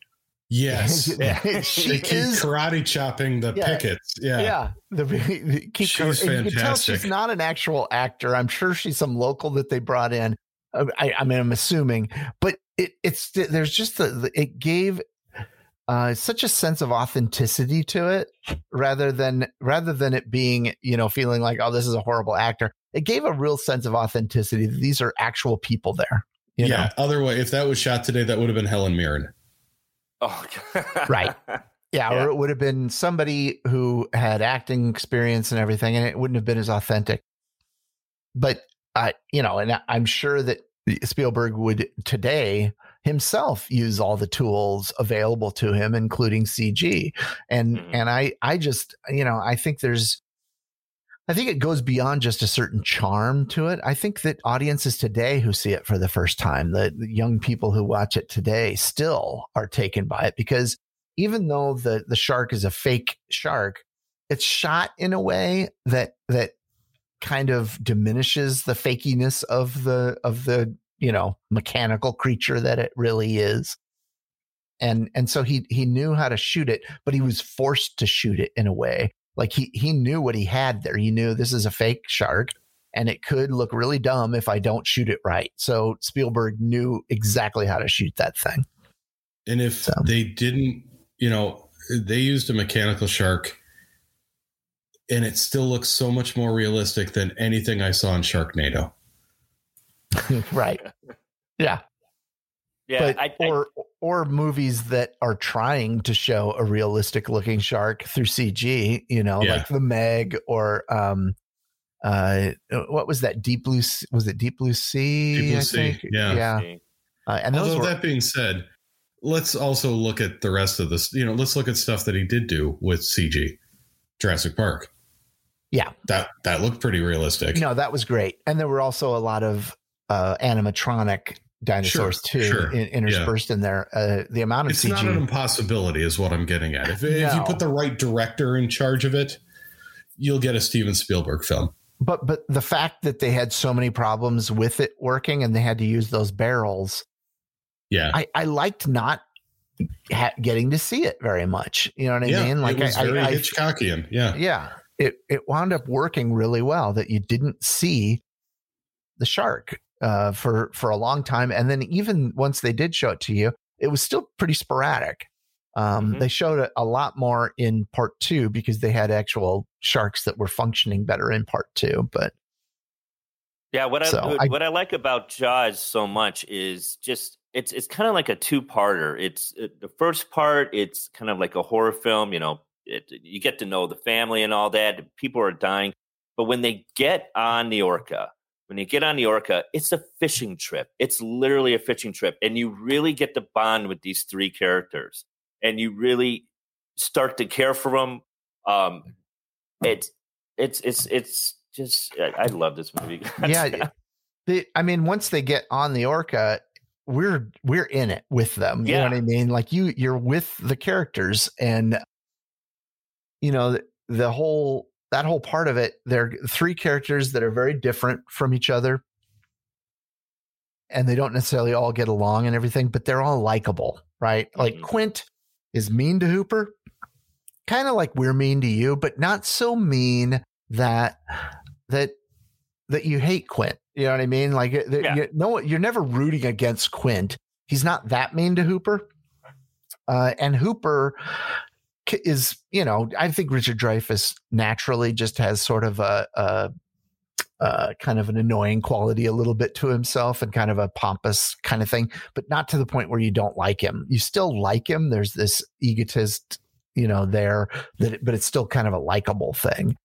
Yes. Yeah. she they keep is karate chopping the Yeah. pickets. Yeah. yeah. The, the keep She's and You can tell she's not an actual actor. I'm sure she's some local that they brought in. Uh, I, I mean, I'm assuming, but it, it's there's just the, the it gave uh, such a sense of authenticity to it, rather than rather than it being you know feeling like oh this is a horrible actor. It gave a real sense of authenticity. that These are actual people there. You yeah. know? Other way, if that was shot today, that would have been Helen Mirren. Oh, Right. Yeah, Yeah. or it would have been somebody who had acting experience and everything, and it wouldn't have been as authentic. But I, you know, and I- I'm sure that Spielberg would today himself use all the tools available to him, including CG. And Mhm. and I, I just, you know, I think there's, I think it goes beyond just a certain charm to it. I think that audiences today who see it for the first time, the, the young people who watch it today, still are taken by it because even though the the shark is a fake shark, it's shot in a way that that kind of diminishes the fakiness of the of the you know mechanical creature that it really is. And and so he he knew how to shoot it, but he was forced to shoot it in a way like he he knew what he had there. He knew this is a fake shark and it could look really dumb if I don't shoot it right. So Spielberg knew exactly how to shoot that thing. And if So- they didn't, you know, they used a mechanical shark and it still looks so much more realistic than anything I saw in Sharknado. right. Yeah. Yeah, but I, I, or or movies that are trying to show a realistic looking shark through CG, you know, Yeah. like the Meg or um uh what was that deep blue S- was it deep blue sea Deep Blue I Sea, think? yeah. yeah uh, and those Although were that being said, let's also look at the rest of this. You know, let's look at stuff that he did do with CG, Jurassic Park. Yeah. That that looked pretty realistic. No, that was great. And there were also a lot of uh, animatronic dinosaurs Sure, too sure. in, interspersed in there. Uh, the amount of It's CG. not an impossibility, is what I'm getting at. If, if you put the right director in charge of it, you'll get a Steven Spielberg film. but but the fact that they had so many problems with it working and they had to use those barrels, Yeah. I, I liked not ha- getting to see it very much. You know what I yeah, mean? Like it was I, very I Hitchcockian. Yeah. yeah, it it wound up working really well that you didn't see the shark uh, for for a long time, and then even once they did show it to you, it was still pretty sporadic. Um, Mhm. They showed it a lot more in part two because they had actual sharks that were functioning better in part two. But Yeah, what I, I- what I like about Jaws so much is just it's it's kind of like a two parter. It's it, the first part. It's kind of like a horror film. You know, it, you get to know the family and all that. People are dying, but when they get on the Orca, when you get on the Orca, it's a fishing trip. It's literally a fishing trip, and you really get to bond with these three characters, and you really start to care for them. Um, it's it's it's it's just I, I love this movie. yeah, the, I mean, once they get on the orca, we're we're in it with them. You know Yeah. what I mean? Like you, you're with the characters, and you know the, the whole that whole part of it. They're three characters that are very different from each other, and they don't necessarily all get along and everything, but they're all likable, right? Like Mhm. Quint is mean to Hooper, kind of like we're mean to you, but not so mean that that that you hate Quint. You know what I mean? Like, uh, Yeah. you, no, you're never rooting against Quint. He's not that mean to Hooper. Uh, and Hooper is, you know, I think Richard Dreyfuss naturally just has sort of a, a, a kind of an annoying quality a little bit to himself and kind of a pompous kind of thing, but not to the point where you don't like him. You still like him. There's this egotist, you know, there that, but it's still kind of a likable thing.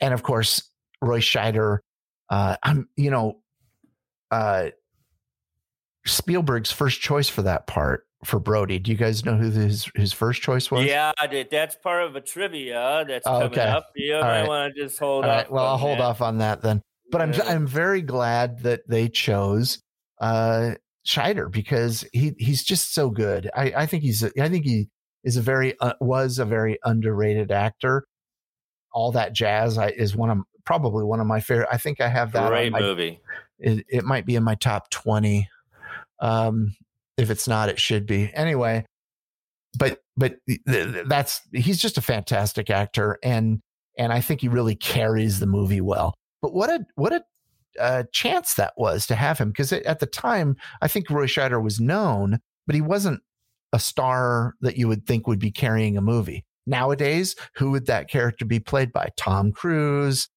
And of course, Roy Scheider, uh, I'm, you know, uh, Spielberg's first choice for that part for Brody. Do you guys know who his his first choice was? Yeah, that- that's part of a trivia that's Oh, coming okay. up. You All might right. want to just hold All off. right. Well, I'll hold that. off on that then. But I'm I'm very glad that they chose uh Scheider because he he's just so good. I I think he's a, I think he is a very uh, was a very underrated actor. All that jazz I, is one of probably one of my favorite. I think I have that. Great my- movie. it, it might be in my top 20 um if it's not it should be. Anyway but but th- th- that's he's just a fantastic actor and and i think he really carries the movie well. But what a what a uh, chance that was to have him because at the time i think roy scheider was known but he wasn't a star that you would think would be carrying a movie. Nowadays who would that character be played by? Tom cruise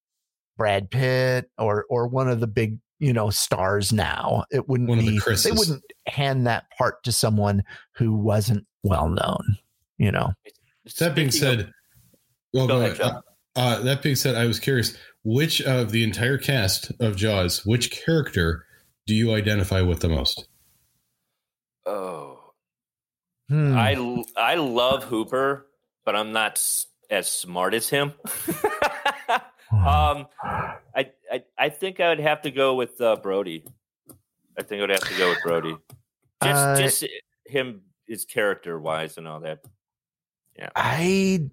Brad Pitt or or one of the big you know stars now. It wouldn't One of the be they wouldn't hand that part to someone who wasn't well known. You know, That being Speaking of- said, well, Go go ahead, ahead. Uh, uh, that being said, I was curious which of the entire cast of Jaws, which character do you identify with the most? oh, Hmm. I l- I love Hooper, but I'm not as smart as him. um, I, I I think I would have to go with uh, Brody. I think I would have to go with Brody. Just Uh, just him, his character wise, and all that. Yeah. I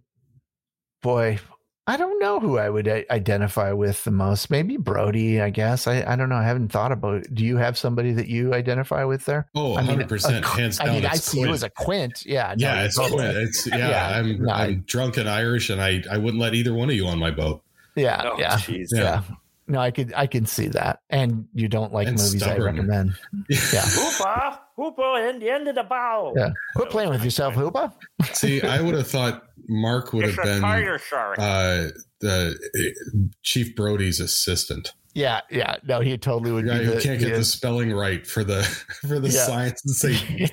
boy, I don't know who I would identify with the most. Maybe Brody, I guess. I, I don't know. I haven't thought about. It. Do you have somebody that you identify with there? Oh, I mean, 100%. a- hands I down. mean, I it's see you Quint. as a Quint. Yeah, no, yeah, it's totally. Quint. It's yeah. Yeah, I'm no, I- I'm drunk and Irish, and I I wouldn't let either one of you on my boat. Yeah, Oh, yeah, jeez. Yeah. yeah. No, I could I can see that. And you don't like And movies I recommend. Yeah. Hooper, Hooper, in the end of the bow. Yeah. Quit playing with yourself, Hoopa. See, I would have thought Mark would It's have been tire shark. uh, the uh, Chief Brody's assistant. Yeah, yeah. No, he totally would The guy be who the, can't get the- the spelling right for the for the Yeah. science and say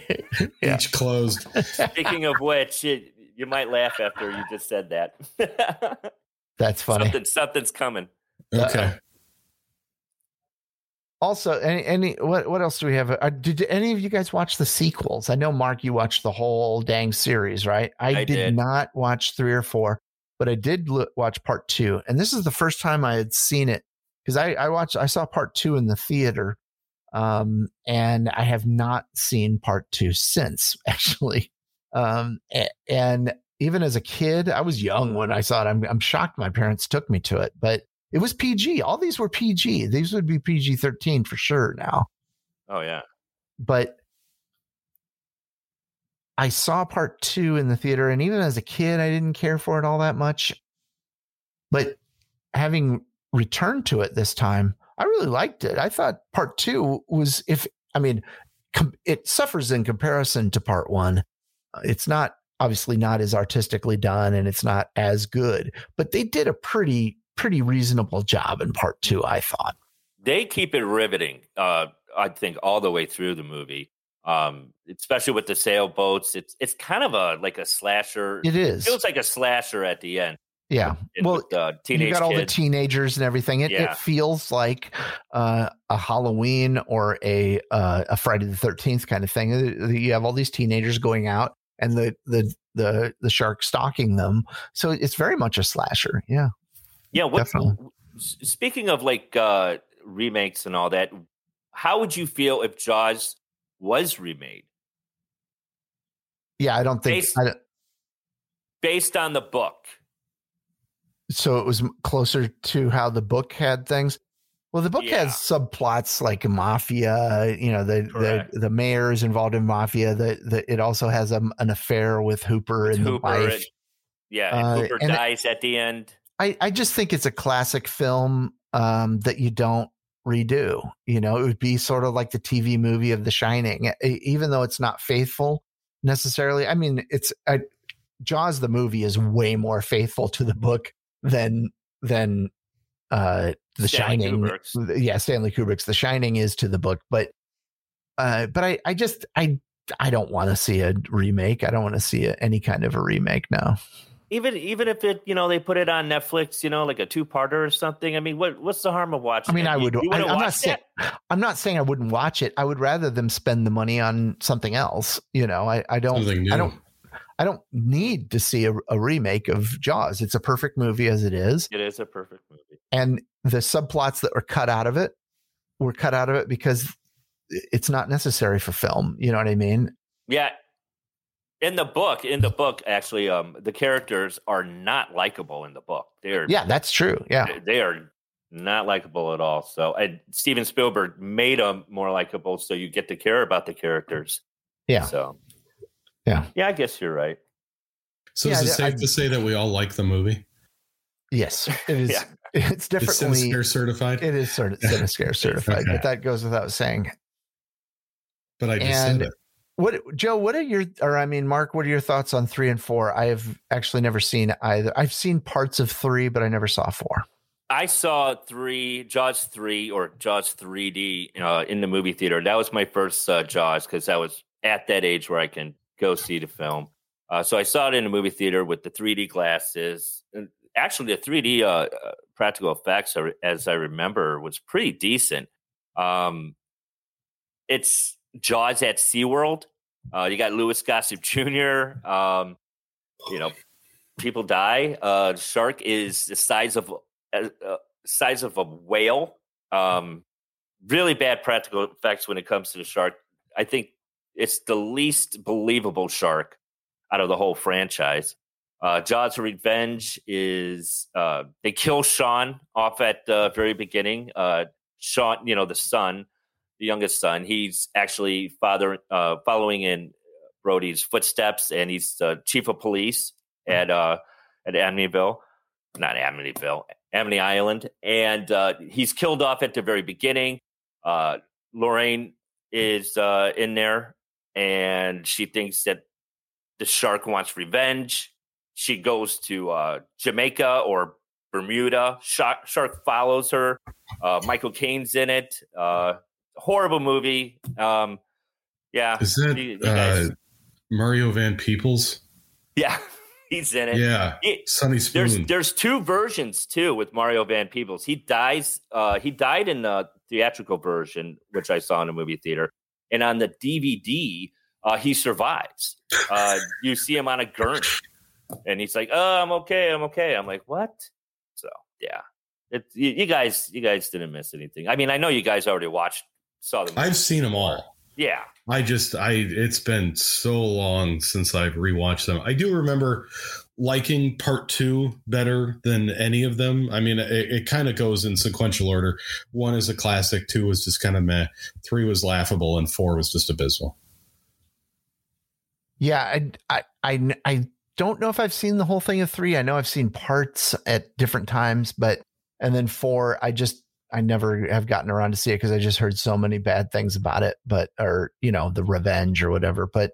Yeah. each closed. Speaking of which, it, you might laugh after you just said that. That's funny. Something, something's coming. Okay. Also, any any what what else do we have? Uh, did any of you guys watch the sequels? I know Mark, you watched the whole dang series, right? I, I did, did. not watch three or four, but I did l- watch part two, and this is the first time I had seen it because I, I watched I saw part two in the theater, um, and I have not seen part two since actually, um, and even as a kid, I was young when I saw it. I'm I'm shocked my parents took me to it, but it was PG. All these were PG. These would be PG thirteen for sure now, Oh yeah. but. I saw part two in the theater, and even as a kid, I didn't care for it all that much. But having returned to it this time, I really liked it. I thought part two was, if I mean, com- it suffers in comparison to part one. It's not obviously not as artistically done, and it's not as good, but they did a pretty pretty reasonable job in part two. I thought. They keep it riveting. Uh, I think all the way through the movie. Um, especially with the sailboats. It's it's kind of a like a slasher. It is, It feels like a slasher at the end. yeah. And Well, with, uh, teenage you got all the teenagers and everything. It, Yeah. it feels like uh, a Halloween or a uh, a Friday the Thirteenth kind of thing. Uh, You have all these teenagers going out, and the the the the shark stalking them. So it's very much a slasher. Yeah, Yeah, what Definitely. speaking of like uh remakes and all that, how would you feel if Jaws was remade yeah. I don't think Based- I don't- based on the book? so. It was closer to how the book had things. Well, the book Yeah. has subplots like mafia. You know, the Correct. the the mayor is involved in mafia. The, the it also has a, an affair with Hooper and Hooper the wife. and- yeah, and Uh, Hooper and it- dies at the end. I, I just think it's a classic film um, that you don't redo. You know, it would be sort of like the TV movie of The Shining, even though it's not faithful necessarily. I mean, it's I, Jaws the movie is way more faithful to the book than than uh, The Stanley Shining. Kubrick's. Yeah, Stanley Kubrick's The Shining is to the book, but uh, but I I just I I don't want to see a remake. I don't want to see a, any kind of a remake now. Even even if it you know they put it on Netflix, you know, like a two parter or something. I mean, what what's the harm of watching? I mean, it? I would. You, I, I'm, not watch saying. I'm not saying I wouldn't watch it. I would rather them spend the money on something else. You know, I, I don't. I don't. I don't need to see a, a remake of Jaws. It's a perfect movie as it is, It is a perfect movie. and the subplots that were cut out of it were cut out of it because it's not necessary for film. You know what I mean? Yeah. In the book, in the book, actually, um, the characters are not likable in the book. They're Yeah, that's true. Yeah, they are not likable at all. So, and Steven Spielberg made them more likable, so you get to care about the characters. yeah. So, Yeah. yeah, I guess you're right. So Yeah, is it I- safe to say that we all like the movie? Yes, it is. Yeah. It's It's definitely. Cinescare certified, It is sort of Cinescare certified, Okay. but that goes without saying. but I just and- said it. What Joe? What are your or I mean, Mark? What are your thoughts on three and four? I have actually never seen either. I've seen parts of three, but I never saw four. I saw three Jaws three or Jaws 3D uh, in the movie theater. That was my first uh, Jaws because I was at that age where I can go see the film. Uh, so I saw it in the movie theater with the 3D glasses. And actually, the 3D uh, uh, practical effects, are, as I remember, was pretty decent. Um, it's Jaws at SeaWorld. Uh, you got Louis Gossett Jr. Um, you know, people die. Uh, shark is the size of uh, uh, size of a whale. Um, really bad practical effects when it comes to the shark. I think it's the least believable shark out of the whole franchise. Uh, Jaws Revenge is uh, they kill Sean off at the very beginning. Uh, Sean, you know, the son, the youngest son, he's actually father uh, following in Brody's footsteps, and he's the chief of police at uh, at Amityville, not Amityville, Amity Island, and uh, he's killed off at the very beginning. Uh, Lorraine is uh, in there, and she thinks that the shark wants revenge. She goes to uh, Jamaica or Bermuda. Shark, shark follows her. Uh, Michael Caine's in it. Uh, horrible movie. Um, yeah, Is that you- you uh, Mario Van Peebles? yeah, he's in it. Yeah, It- Sonny there's Spoon. there's two versions too with Mario Van Peebles. He dies. Uh, he died in the theatrical version, which I saw in a movie theater, and on the DVD, uh, he survives. Uh, you see him on a gurney. and he's like, "Oh, I'm okay, I'm okay." I'm like, "What?" So yeah, it, you, you guys, you guys didn't miss anything. I mean, I know you guys already watched, saw them. I've seen them all. Yeah, I just I it's been so long since I've rewatched them. I do remember liking part two better than any of them. I mean, it, it kind of goes in sequential order. One is a classic, two was just kind of meh, three was laughable, and four was just abysmal. Yeah, I, I, I, I don't know if I've seen the whole thing of three. I know I've seen parts at different times, but and then four, I just I never have gotten around to see it because I just heard so many bad things about it. But or you know the revenge or whatever. But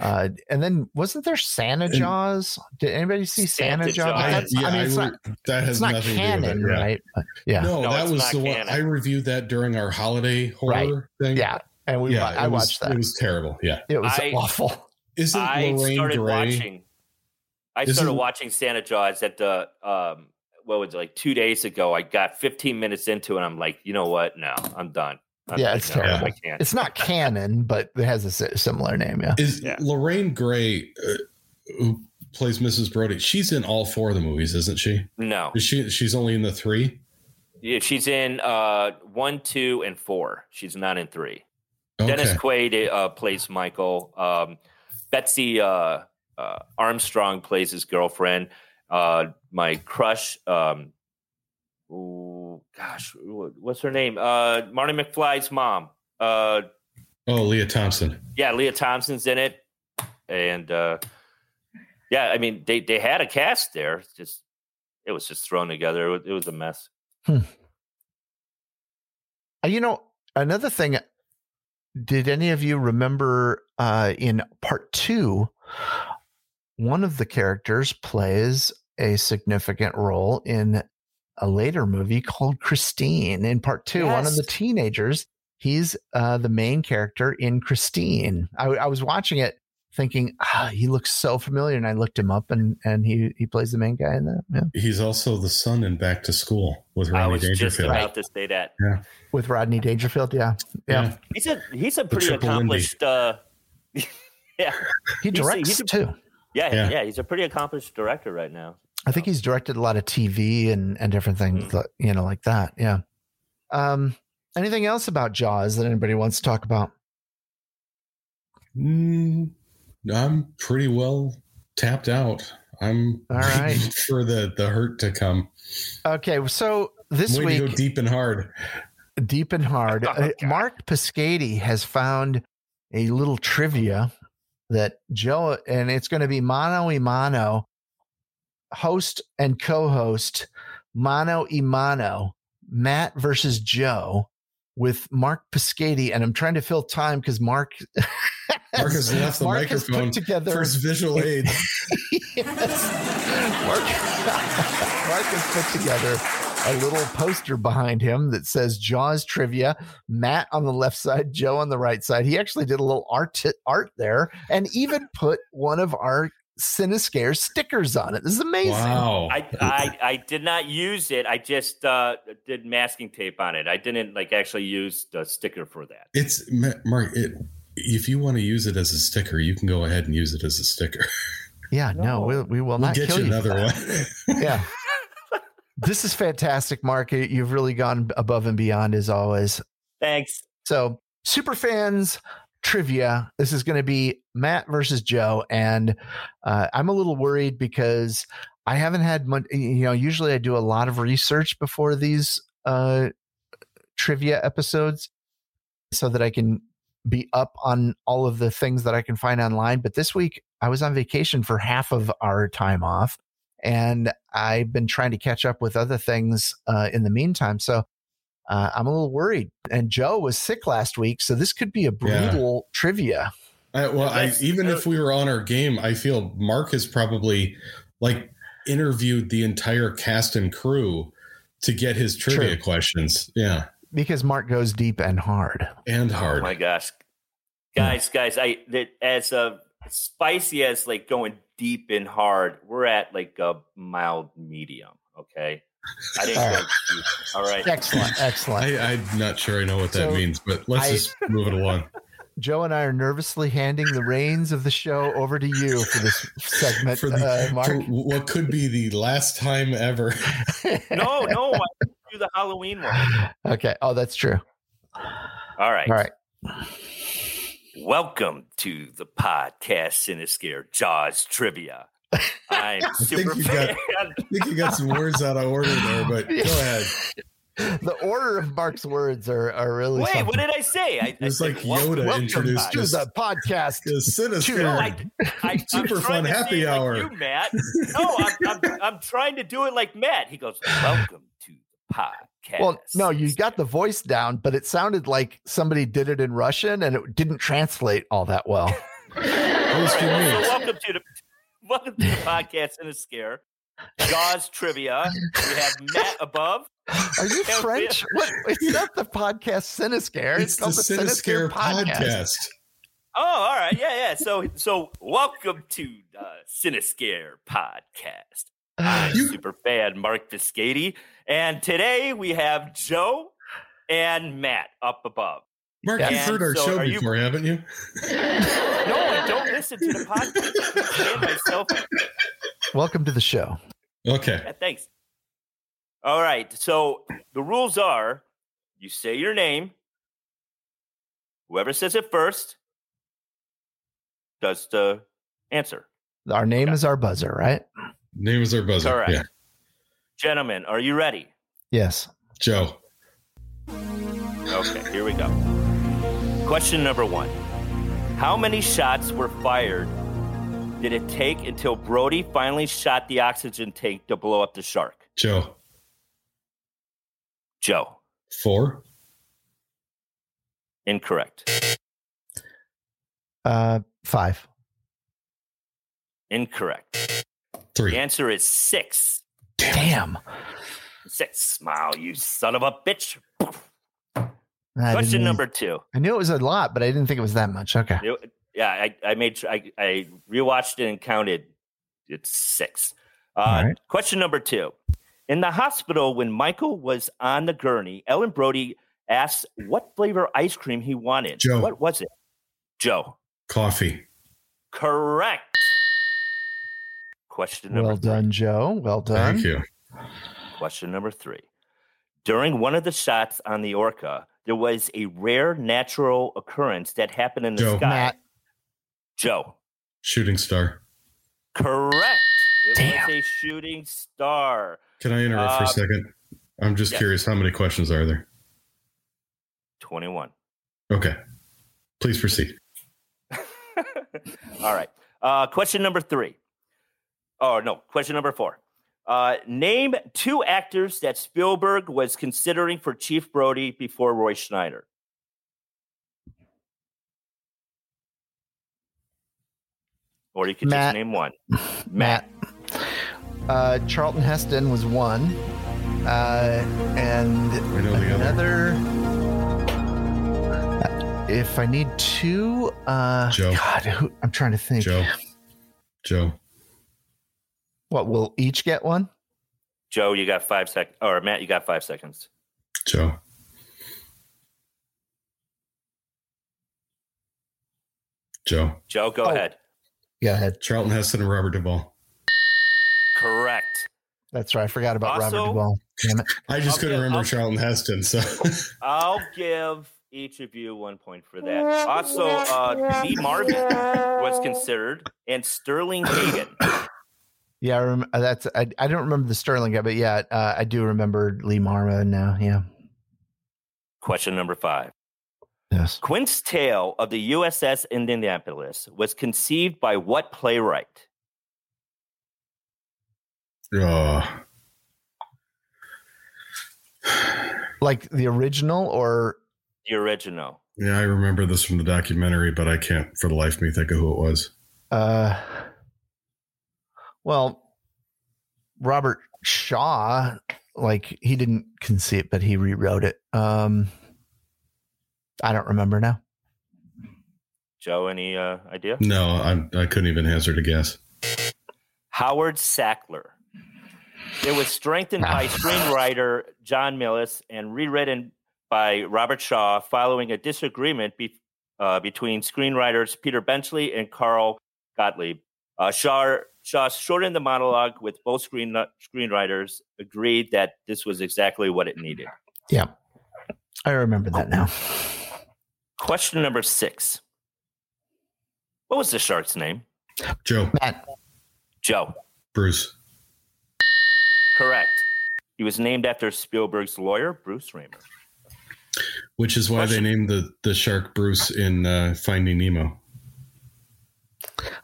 uh, and then wasn't there Santa Jaws? Did anybody see Santa, Santa Jaws? Jaws. That's, yeah, I mean, it's re- not, that has it's not nothing canon, to do with it. yeah. right? But, yeah, No, No, that was not the one. I reviewed that during our holiday horror thing. yeah. And we, yeah, I it was- watched that. It was terrible. Yeah, It was I- awful. isn't I Lorraine started Gray? watching. I Isn't- started watching Santa Jaws at the um, what was it like two days ago? I got 15 minutes into it. and I'm like, you know what? No, I'm done. I'm Yeah, like, it's no, terrible. I can't. It's not canon, but it has a similar name. Yeah. Is Yeah. Lorraine Gray, uh, who plays Mrs. Brody? She's in all four of the movies, isn't she? no, Is she? She's only in the three. yeah, she's in uh, one, two, and four. She's not in three. Okay. Dennis Quaid uh, plays Michael. Um, Betsy uh, uh, Armstrong plays his girlfriend. Uh, my crush, um, ooh, gosh, what's her name? Uh, Marty McFly's mom. Uh, oh, Lea Thompson. yeah, Lea Thompson's in it, and uh, yeah, I mean they they had a cast there. It's just it was just thrown together. It was, it was a mess. Uh, You know, another thing. Did any of you remember uh, in part two, one of the characters plays a significant role in a later movie called Christine. In part two, one of the teenagers, he's uh, the main character in Christine. I, I was watching it thinking, ah, he looks so familiar, and I looked him up, and and he he plays the main guy in that. Yeah. He's also the son in Back to School with I Rodney was just Dangerfield. about to say that. Yeah. With Rodney Dangerfield, yeah, yeah, He's a he's a pretty accomplished. Uh, yeah, he He's a- directs he's a- too. yeah, Yeah. yeah, He's a pretty accomplished director right now. I think he's directed a lot of TV and, and different things, Mm. like, you know, like that. Yeah. Um, anything else about Jaws that anybody wants to talk about? Mm, I'm pretty well tapped out. I'm All right. waiting for the the hurt to come. Okay, so this I'm to week, go deep and hard. deep and hard, Oh, uh, Mark Piscati has found a little trivia that Joe, and it's going to be mano y mano, host and co-host, mano Imano, Matt versus Joe with Mark Piscati, and I'm trying to fill time because Mark. Mark has left the Mark microphone together his visual yes. Mark, Mark has put together a little poster behind him that says Jaws trivia, Matt on the left side, Joe on the right side. He actually did a little art art there and even put one of our Cinescare stickers on it. This is amazing. Wow. I, I I did not use it. I just uh, did masking tape on it. I didn't like actually use the sticker for that. It's Mark. It, if you want to use it as a sticker, you can go ahead and use it as a sticker. Yeah, no, No. we, we will We'll not get kill you you. another that. one. yeah. This is fantastic, Mark. You've really gone above and beyond as always. Thanks. So, super fans trivia. This is going to be Matt versus Joe, and uh, I'm a little worried because I haven't had much. You know, usually I do a lot of research before these uh, trivia episodes, so that I can be up on all of the things that I can find online. But this week I was on vacation for half of our time off, and I've been trying to catch up with other things uh, in the meantime. So uh, I'm a little worried. And Joe was sick last week, so this could be a Yeah. brutal trivia. I, well, I, even if we were on our game, I feel Mark has probably like interviewed the entire cast and crew to get his trivia True. questions. Yeah, because Mark goes deep and hard. and hard. Oh my gosh, guys, guys! I that as a spicy as like going deep and hard. We're at like a mild medium. Okay, I didn't All go right. deep. All right. Excellent, excellent. I, I'm not sure I know what that So, means, but let's I- just move it along. Joe and I are nervously handing the reins of the show over to you for this segment, For, the, uh, Mark. for what could be the last time ever. No, no, I do the Halloween one. okay. Oh, that's true. All right. All right. Welcome to the podcast Cinescare Jaws Trivia. I'm think super you got- I think you got some words out of order there, but go ahead. The order of Mark's words are, are really. Wait, something. what did I say? I, I It's said, like welcome- Yoda Welcome introduced to the podcast. The No, sinister. I, I, I'm Super fun happy say it like hour. you, Matt. No, I'm, I'm, I'm trying to do it like Matt. He goes, "Welcome to the podcast." Well, no, you got the voice down, but it sounded like somebody did it in Russian and it didn't translate all that well. That was All for right, me. so welcome to the welcome to the podcast in a scare. Jaws trivia. We have Matt above. Are you Yeah, French? What? It's not the podcast Cinescare. It's the called Cinescare podcast. Oh, all right, yeah, yeah. So, so welcome to the Cinescare podcast. I'm You- super fan Mark Piscati, and today we have Joe and Matt up above. Mark, Yeah. you've heard our So show are you- before, haven't you? No, I don't listen to the podcast. Myself. Welcome to the show. Okay. Yeah, thanks. All right. So the rules are you say your name. Whoever says it first does the answer. Our name is our buzzer, right? Name is our buzzer. Correct. Yeah. Gentlemen, are you ready? Yes. Joe. Okay, here we go. Question number one How many shots were fired did it take until Brody finally shot the oxygen tank to blow up the shark? Joe. Joe, Four. incorrect. Uh, five. Incorrect. Three. The Three. answer is six. Damn. Six. Smile, you son of a bitch. I Question didn't- number two. I knew it was a lot, but I didn't think it was that much. Okay. It- yeah, I, I made sure I, I rewatched it and counted. It's six. Uh, All right. Question number two. In the hospital, when Michael was on the gurney, Ellen Brody asked what flavor ice cream he wanted. Joe. What was it? Joe. Coffee. Correct. Question number Well three. done, Joe. Well done. Thank you. Question number three. During one of the shots on the Orca, there was a rare natural occurrence that happened in the Joe. sky. Matt. Joe. Shooting star. Correct. It Damn. was a shooting star. Can I interrupt for Uh, a second? I'm just yes. curious. How many questions are there? 21. Okay. Please proceed. All right. Uh, question number three. Oh, no. Question number four. Uh, name two actors that Spielberg was considering for Chief Brody before Roy Schneider. Or you could Matt. just name one. Matt. Uh, Charlton Heston was one. Uh, and I other. another. If I need two, uh, Joe. God, who, I'm trying to think. Joe. Joe. What we'll each get one? Joe, you got five seconds. Or Matt, you got five seconds. Joe. Joe. Joe, go Oh. ahead. Go ahead. Charlton Heston and Robert Duvall. Correct. That's right. I forgot about Also- Robert Duvall. Damn it. I just I'll couldn't get- remember I'll- Charlton Heston. So I'll give each of you one point for that. Also, uh, Lee Marvin was considered, and Sterling Hagen. Yeah, I rem- uh, that's. I, I don't remember the Sterling guy, but yeah, uh, I do remember Lee Marma now. Yeah. Question number five. Yes. Quint's tale of the USS Indianapolis was conceived by what playwright? oh, Like the original or The original. yeah, I remember this from the documentary, but I can't for the life of me think of who it was. uh well Robert Shaw like he didn't conceive it, but he rewrote it. Um I don't remember now. Joe, any uh, idea? No, I'm, I couldn't even hazard a guess. Howard Sackler. It was strengthened by screenwriter John Milius and rewritten by Robert Shaw following a disagreement be- uh, between screenwriters Peter Benchley and Carl Gottlieb. Uh, Shaw, Shaw shortened the monologue with both screen, screenwriters agreed that this was exactly what it needed. Yeah. I remember that now. Question number six. What was the shark's name? Joe. Matt. Joe. Bruce. Correct. He was named after Spielberg's lawyer, Bruce Ramer. Which is why Question- they named the, the shark Bruce in uh, Finding Nemo.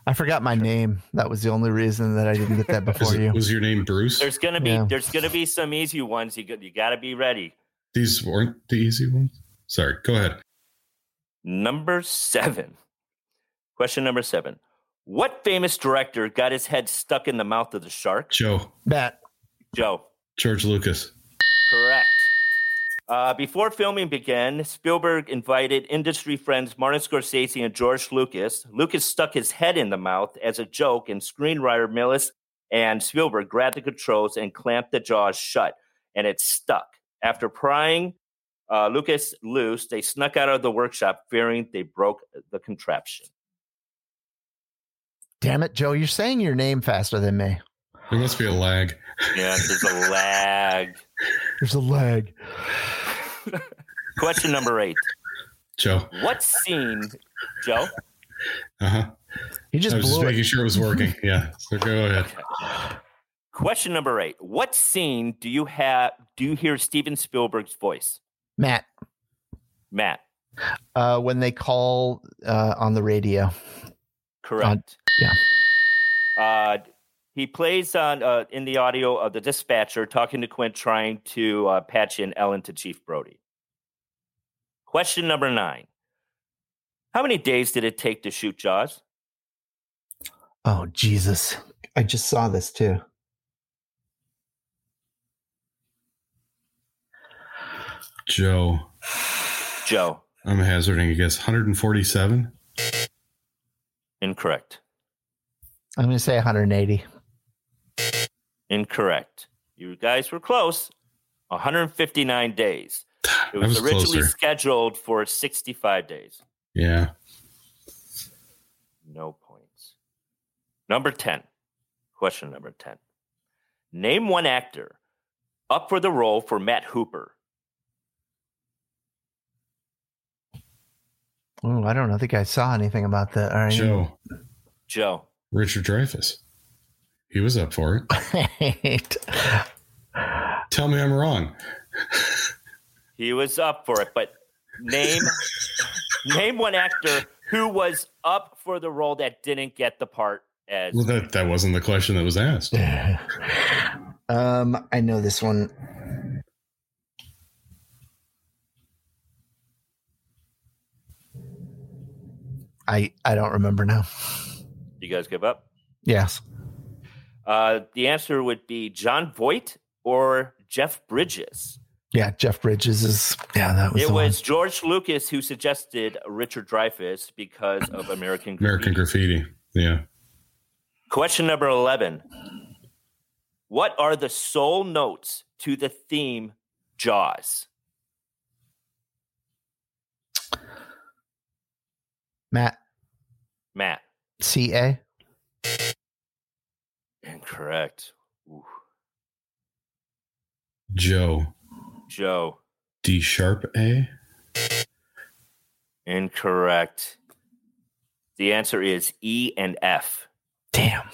I forgot my name. That was the only reason that I didn't get that before it- you. was your name Bruce? There's gonna be Yeah. there's gonna be some easy ones. You got you got to be ready. These weren't the easy ones. Sorry. Go ahead. Number seven. Question number seven. What famous director got his head stuck in the mouth of the shark? Joe. Matt. Joe. George Lucas. Correct. Uh, before filming began, Spielberg invited industry friends Martin Scorsese and George Lucas. Lucas stuck his head in the mouth as a joke, and screenwriter Milius and Spielberg grabbed the controls and clamped the jaws shut, and it stuck. After prying uh, Lucas loose, they snuck out of the workshop, fearing they broke the contraption. Damn it, Joe. You're saying your name faster than me. There must be a lag. Yeah, there's a lag. There's a lag. Question number eight. Joe. What scene, Joe? Uh huh. He I just was just blew making it. sure it was working. Yeah. So go ahead. Question number eight. What scene do you have do you hear Steven Spielberg's voice? Matt. Matt. Uh, when they call uh, on the radio. Correct. yeah. Uh he plays on uh, in the audio of the dispatcher talking to Quint trying to uh, patch in Ellen to Chief Brody. Question number nine. How many days did it take to shoot Jaws? Oh Jesus! I just saw this too. Joe. Joe. I'm hazarding a guess. 147. Incorrect. I'm going to say 180. Incorrect. You guys were close. 159 days. It was, was originally closer. scheduled for 65 days. Yeah. No points. Number 10. Question number 10. Name one actor up for the role for Matt Hooper. Oh, I don't know. I think I saw anything about that. All right. Joe. Joe. Richard Dreyfuss. He was up for it. Tell me I'm wrong. He was up for it, but name name one actor who was up for the role that didn't get the part as Well, that, that wasn't the question that was asked. um, I know this one. I I don't remember now. you guys give up. Yes. Uh, the answer would be Jon Voight or Jeff Bridges. Yeah, Jeff Bridges is. Yeah, that was. it the one. was George Lucas who suggested Richard Dreyfuss because of American American Graffiti. Graffiti. Yeah. Question number 11. What are the sole notes to the theme Jaws? Matt Matt. C A. Incorrect. Ooh. Joe. Joe. D sharp A. Incorrect. The answer is E and F. Damn.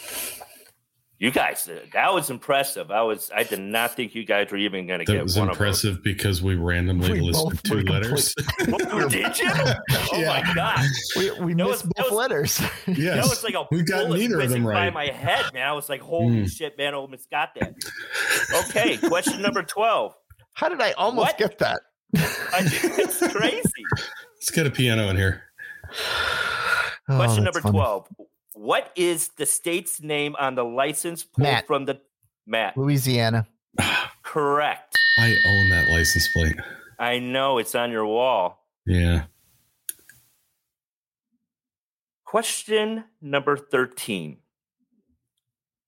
You guys, uh, that was impressive. I was, I did not think you guys were even going to get. That was one impressive because we randomly We listed two were letters. of. What, did you? Oh Yeah. my god! We we That missed was- both was- letters. That yes. was like a we got neither of whizzing them by right. my head, man. I was like, "Holy Hmm. shit, man! I almost got that." Okay, question number twelve. How did I almost What? get that? It's crazy. Let's get a piano in here. Oh, Question number funny. 12. What is the state's name on the license plate Matt. from the Matt? Louisiana. Correct. I own that license plate. I know it's on your wall. Yeah. Question number 13.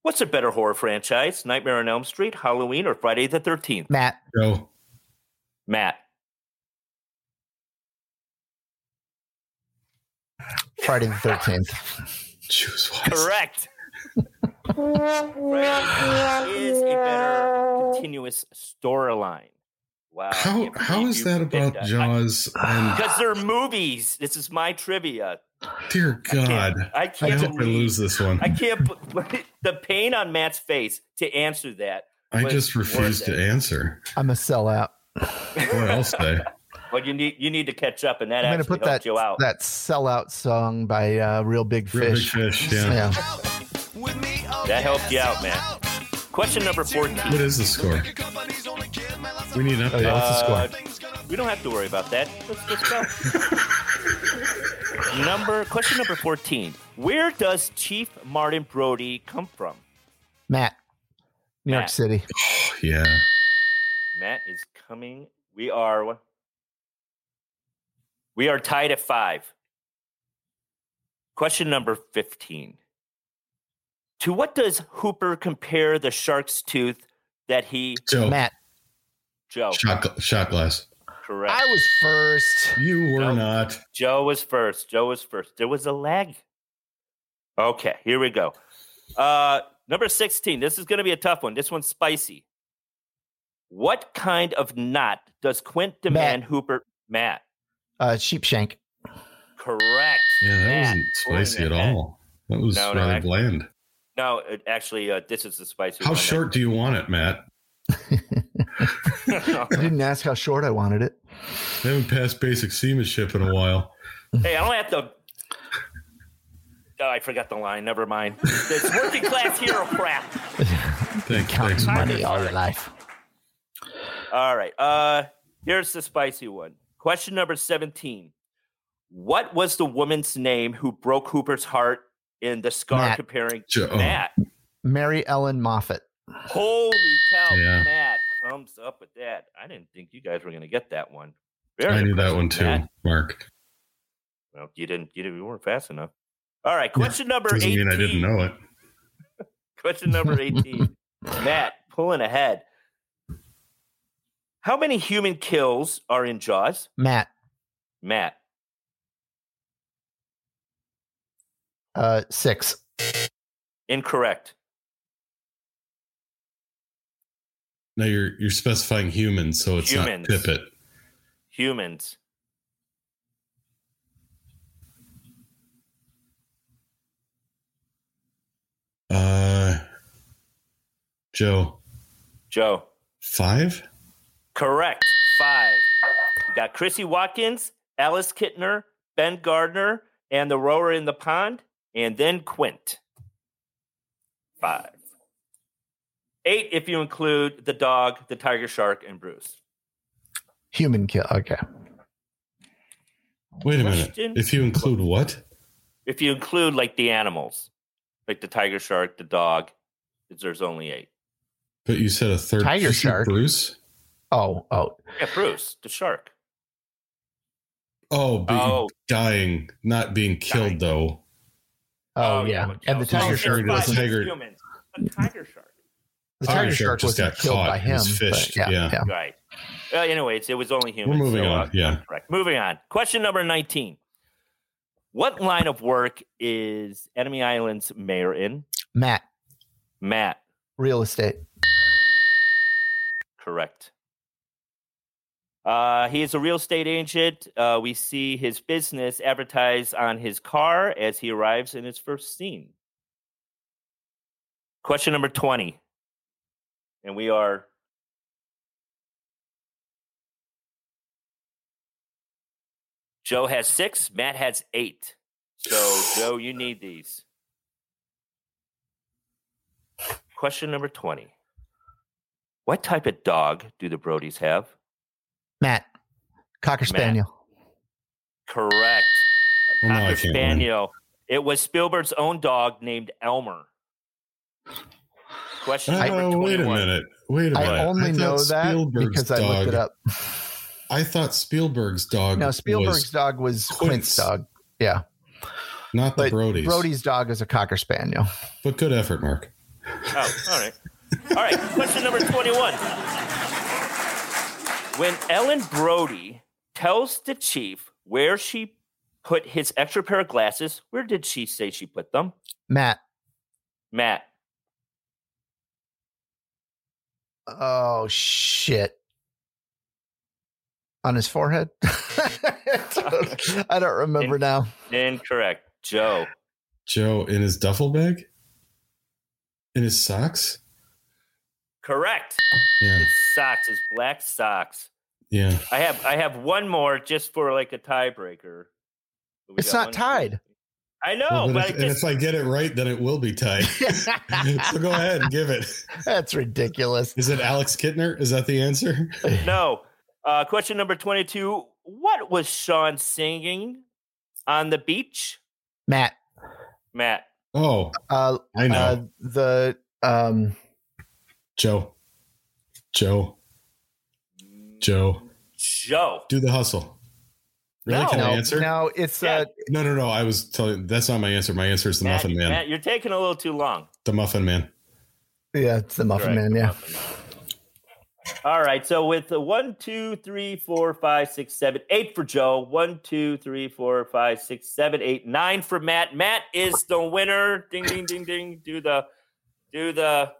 What's a better horror franchise? Nightmare on Elm Street, Halloween, or Friday the 13th? Matt. Joe. Matt. Friday the Thirteenth. Choose wisely. Correct. Friday is a better continuous storyline. Wow. How can't how believe is you that picked about Jaws? And Because they're movies. This is my trivia. dear God. I can't- God, I I can't, hope I lose this one. I can't. The pain on Matt's face to answer that. I just refuse to answer. I'm a sellout. What else say? But you need you need to catch up, and that I'm actually put helped that you out. that sellout song by uh, Reel Big Reel big Fish. fish. Yeah. Yeah. That helped you out, man. Question number fourteen. What is the score? We need an Oh, yeah. update. What's the score? Uh, we don't have to worry about that. Let's, let's go. number question number fourteen. Where does Chief Martin Brody come from? Matt, New York Matt. City. Yeah. Matt is coming. We are we are tied at five. Question number fifteen. To what does Hooper compare the shark's tooth that he Joe, Matt, Joe? shot, shot glass. Correct. I was first. You were Nope. not. Joe was first. Joe was first. There was a lag. Okay, here we go. Uh, number 16. This is going to be a tough one. This one's spicy. What kind of knot does Quint demand Hooper? Matt. Uh, Sheepshank. Correct. Yeah, that Matt, wasn't spicy at ahead. all. That was No, no, rather I- bland. No, it, actually, uh, this is the spicy How one. short do you want it, Matt? I didn't ask how short I wanted it. I haven't passed basic seamanship in a while. hey, I don't have to. Oh, I forgot the line. Never mind. It's working class hero crap. Thanks, Count thanks, Matt. money all your life. All right. Uh here's the spicy one. Question number 17. What was the woman's name who broke Hooper's heart in the scar Matt. comparing Jo- oh, Matt? Mary Ellen Moffat. Holy cow, Yeah. Matt comes up with that. I didn't think you guys were gonna get that one. Very I knew that one too, Matt. Mark. Well, you didn't you didn't you weren't fast enough. All right, question number Doesn't 18. mean I didn't know it. Question number 18. Matt, pulling ahead. How many human kills are in Jaws? Matt. Matt. Uh, six. Incorrect. No, you're you're specifying humans, so it's Humans. not Tippet. Humans. Uh, Joe, Joe. five. Correct. Five. You got Chrissy Watkins, Alice Kintner, Ben Gardner, and the rower in the pond, and then Quint. Five. Eight if you include the dog, the tiger shark, and Bruce. Human kill. Okay. Wait a Question? minute. If you include what? If you include like the animals, like the tiger shark, the dog, there's only eight. But you said a third Tiger shark. Bruce. Oh, oh. Yeah, Bruce, the shark. Oh, but Oh. dying, not being killed Dying. though. Oh, oh yeah. And the tiger Oh, shark the wasn't. tiger- humans. The tiger shark. The Tiger tiger shark shark just wasn't got killed caught. by He him. was fished. Yeah, Yeah. yeah. Right. Uh, anyways, it was only humans. moving so, on, uh, yeah. Correct. Moving on. Question number 19. What line of work is Amity Island's mayor in? Matt, Matt. real estate. Correct. Uh, he is a real estate agent. Uh, we see his business advertised on his car as he arrives in his first scene. Question number 20. And we are. Joe has six, Matt has eight. So, Joe, you need these. Question number 20. What type of dog do the Brodies have? Matt, Cocker Matt. Spaniel. Correct. Oh, A Well, now I Cocker can't win. Spaniel. It was Spielberg's own dog named Elmer. Question Oh, number wait a minute. Wait a minute. I only thought know that Spielberg's because I looked it up. I thought Spielberg's dog No, Spielberg's was dog was Quint's. Quint's dog. Yeah. not the But Brody's. Brody's dog is a Cocker Spaniel. But good effort, Mark. Oh, all right. All right. Question number 21. When Ellen Brody tells the chief where she put his extra pair of glasses. Where did she say she put them? Matt. Matt. Oh shit. On his forehead? I don't remember now. Incorrect. Joe. Joe in his duffel bag? In his socks? Correct. Yeah. His socks, his black socks. Yeah. I have I have one more just for like a tiebreaker. It's not one, two, tied. three. I know, Well, but but I if, and if I get it right, then it will be tight. so go ahead and give it. That's ridiculous. Is it Alex Kintner? Is that the answer? no. Uh, question number twenty-two. What was Sean singing on the beach? Matt. Matt. Oh, Uh, I know. uh the um Joe. Joe. Joe. Joe. Do the hustle. Really? No. Can I no, answer? no, it's Yeah. uh No, no, no. I was telling that's not my answer. My answer is the Matt, Muffin Man. Matt, you're taking a little too long. The Muffin Man. yeah, it's the Muffin Correct, Man, the yeah. Muffin Man. All right. So with the one, two, three, four, five, six, seven, eight for Joe. One, two, three, four, five, six, seven, eight, nine for Matt. Matt is the winner. Ding, ding, ding, ding. Do the, do the.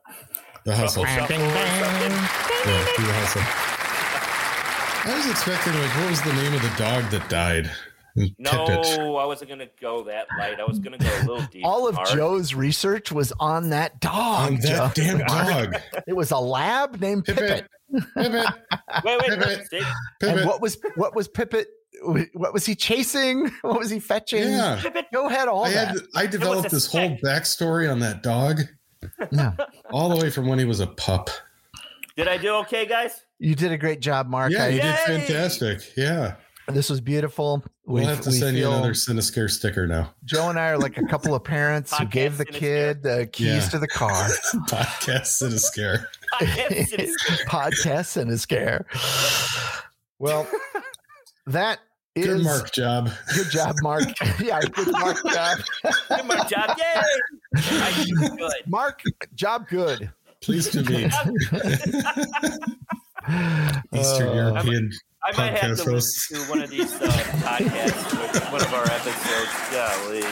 The hustle. shuffle, Yeah, shuffle, something. do the hustle. I was expecting like what was the name of the dog that died? Tippet. No, I wasn't gonna go that light. I was gonna go a little deep. All of Mark. Joe's research was on that dog. On that Joe. damn dog. It was a lab named Pippet. Pivot. Pivot. Wait, wait, Pivot. see? And what was what was Pippet? What was he chasing? What was he fetching? Yeah. Pivot. Joe had all I that. had I developed a this whole backstory on that dog Yeah. all the way from when he was a pup. Did I do okay, guys? You did a great job, Mark. Yeah, I- you did Yay! fantastic. Yeah. this was beautiful. We'll We- have to we send you another Cinescare sticker now. Joe and I are like a couple of parents who gave the in kid the keys Yeah. to the car. Podcast Cinescare. Podcast and a scare. Well, that is Good mark job. Good job, Mark. yeah, good Mark job. Good Mark job. Yay! I good. Mark, job good. Please to meet Eastern Uh, European. I might have Podcast to hosts. listen to one of these uh, podcasts, with one of our episodes. Golly.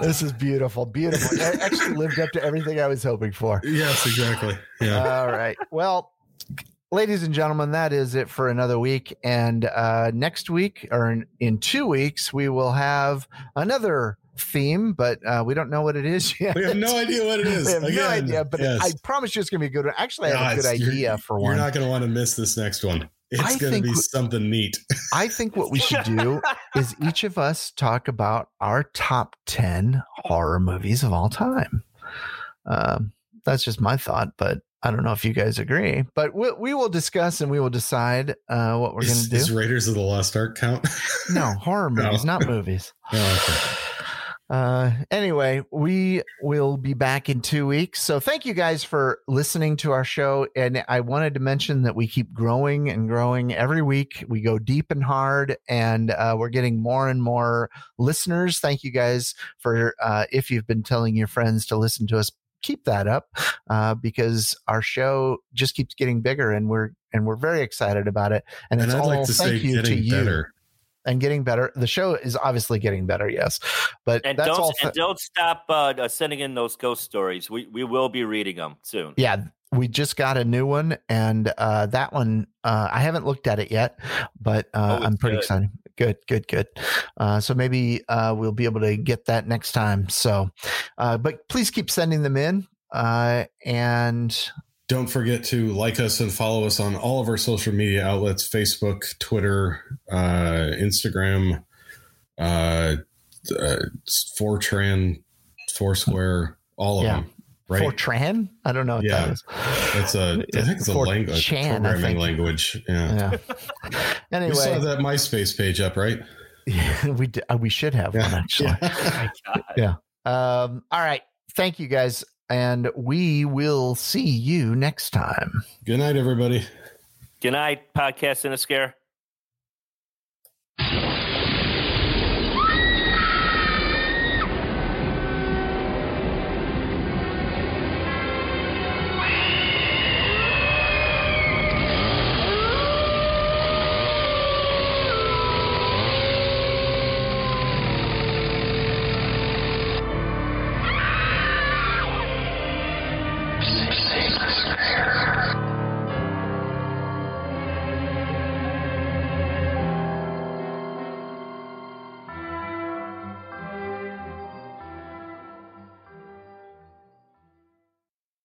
this is beautiful, beautiful. It actually lived up to everything I was hoping for. Yes, exactly. Yeah. All right. Well, ladies and gentlemen, that is it for another week. And uh, next week, or in, in two weeks, we will have another theme, but uh, we don't know what it is yet. we have no idea what it is. We have no idea, but yes. I promise you it's going to be a good one. Actually, I have a good idea for one. You're not going to want to miss this next one. It's going to be something neat. I think what we should do is each of us talk about our top 10 horror movies of all time. Um, that's just my thought, but I don't know if you guys agree. But we, we will discuss and we will decide uh, what we're going to do. is Raiders of the Lost Ark count? no, horror No. movies, not movies. Oh, okay. Uh, anyway, we will be back in two weeks. So thank you guys for listening to our show. And I wanted to mention that we keep growing and growing every week. We go deep and hard, and uh, we're getting more and more listeners. Thank you guys for uh, if you've been telling your friends to listen to us. Keep that up uh, because our show just keeps getting bigger, and we're and we're very excited about it. And, And it's I'd all like to say thank you to getting you better. And getting better. The show is obviously getting better, yes, but And that's don't all. and don't stop uh, uh, sending in those ghost stories. We we will be reading them soon. yeah, we just got a new one, and uh, that one uh, I haven't looked at it yet, but uh, Oh, I'm pretty good. excited. Good, good, good. Uh, so maybe uh, we'll be able to get that next time. So, uh, but please keep sending them in. Uh, and Don't forget to like us and follow us on all of our social media outlets Facebook, Twitter, uh, Instagram, uh, uh, Fortran, Foursquare, all of Yeah. them. Right? Fortran, I don't know what Yeah. that is. It's a, I think it's a language, I programming language. Yeah. Yeah. You saw anyway, that MySpace page up, right? Yeah, we d- uh, we should have one actually. Oh my God. Um, all right. Thank you guys. And we will see you next time. Good night, everybody. Good night, podcast in a scare.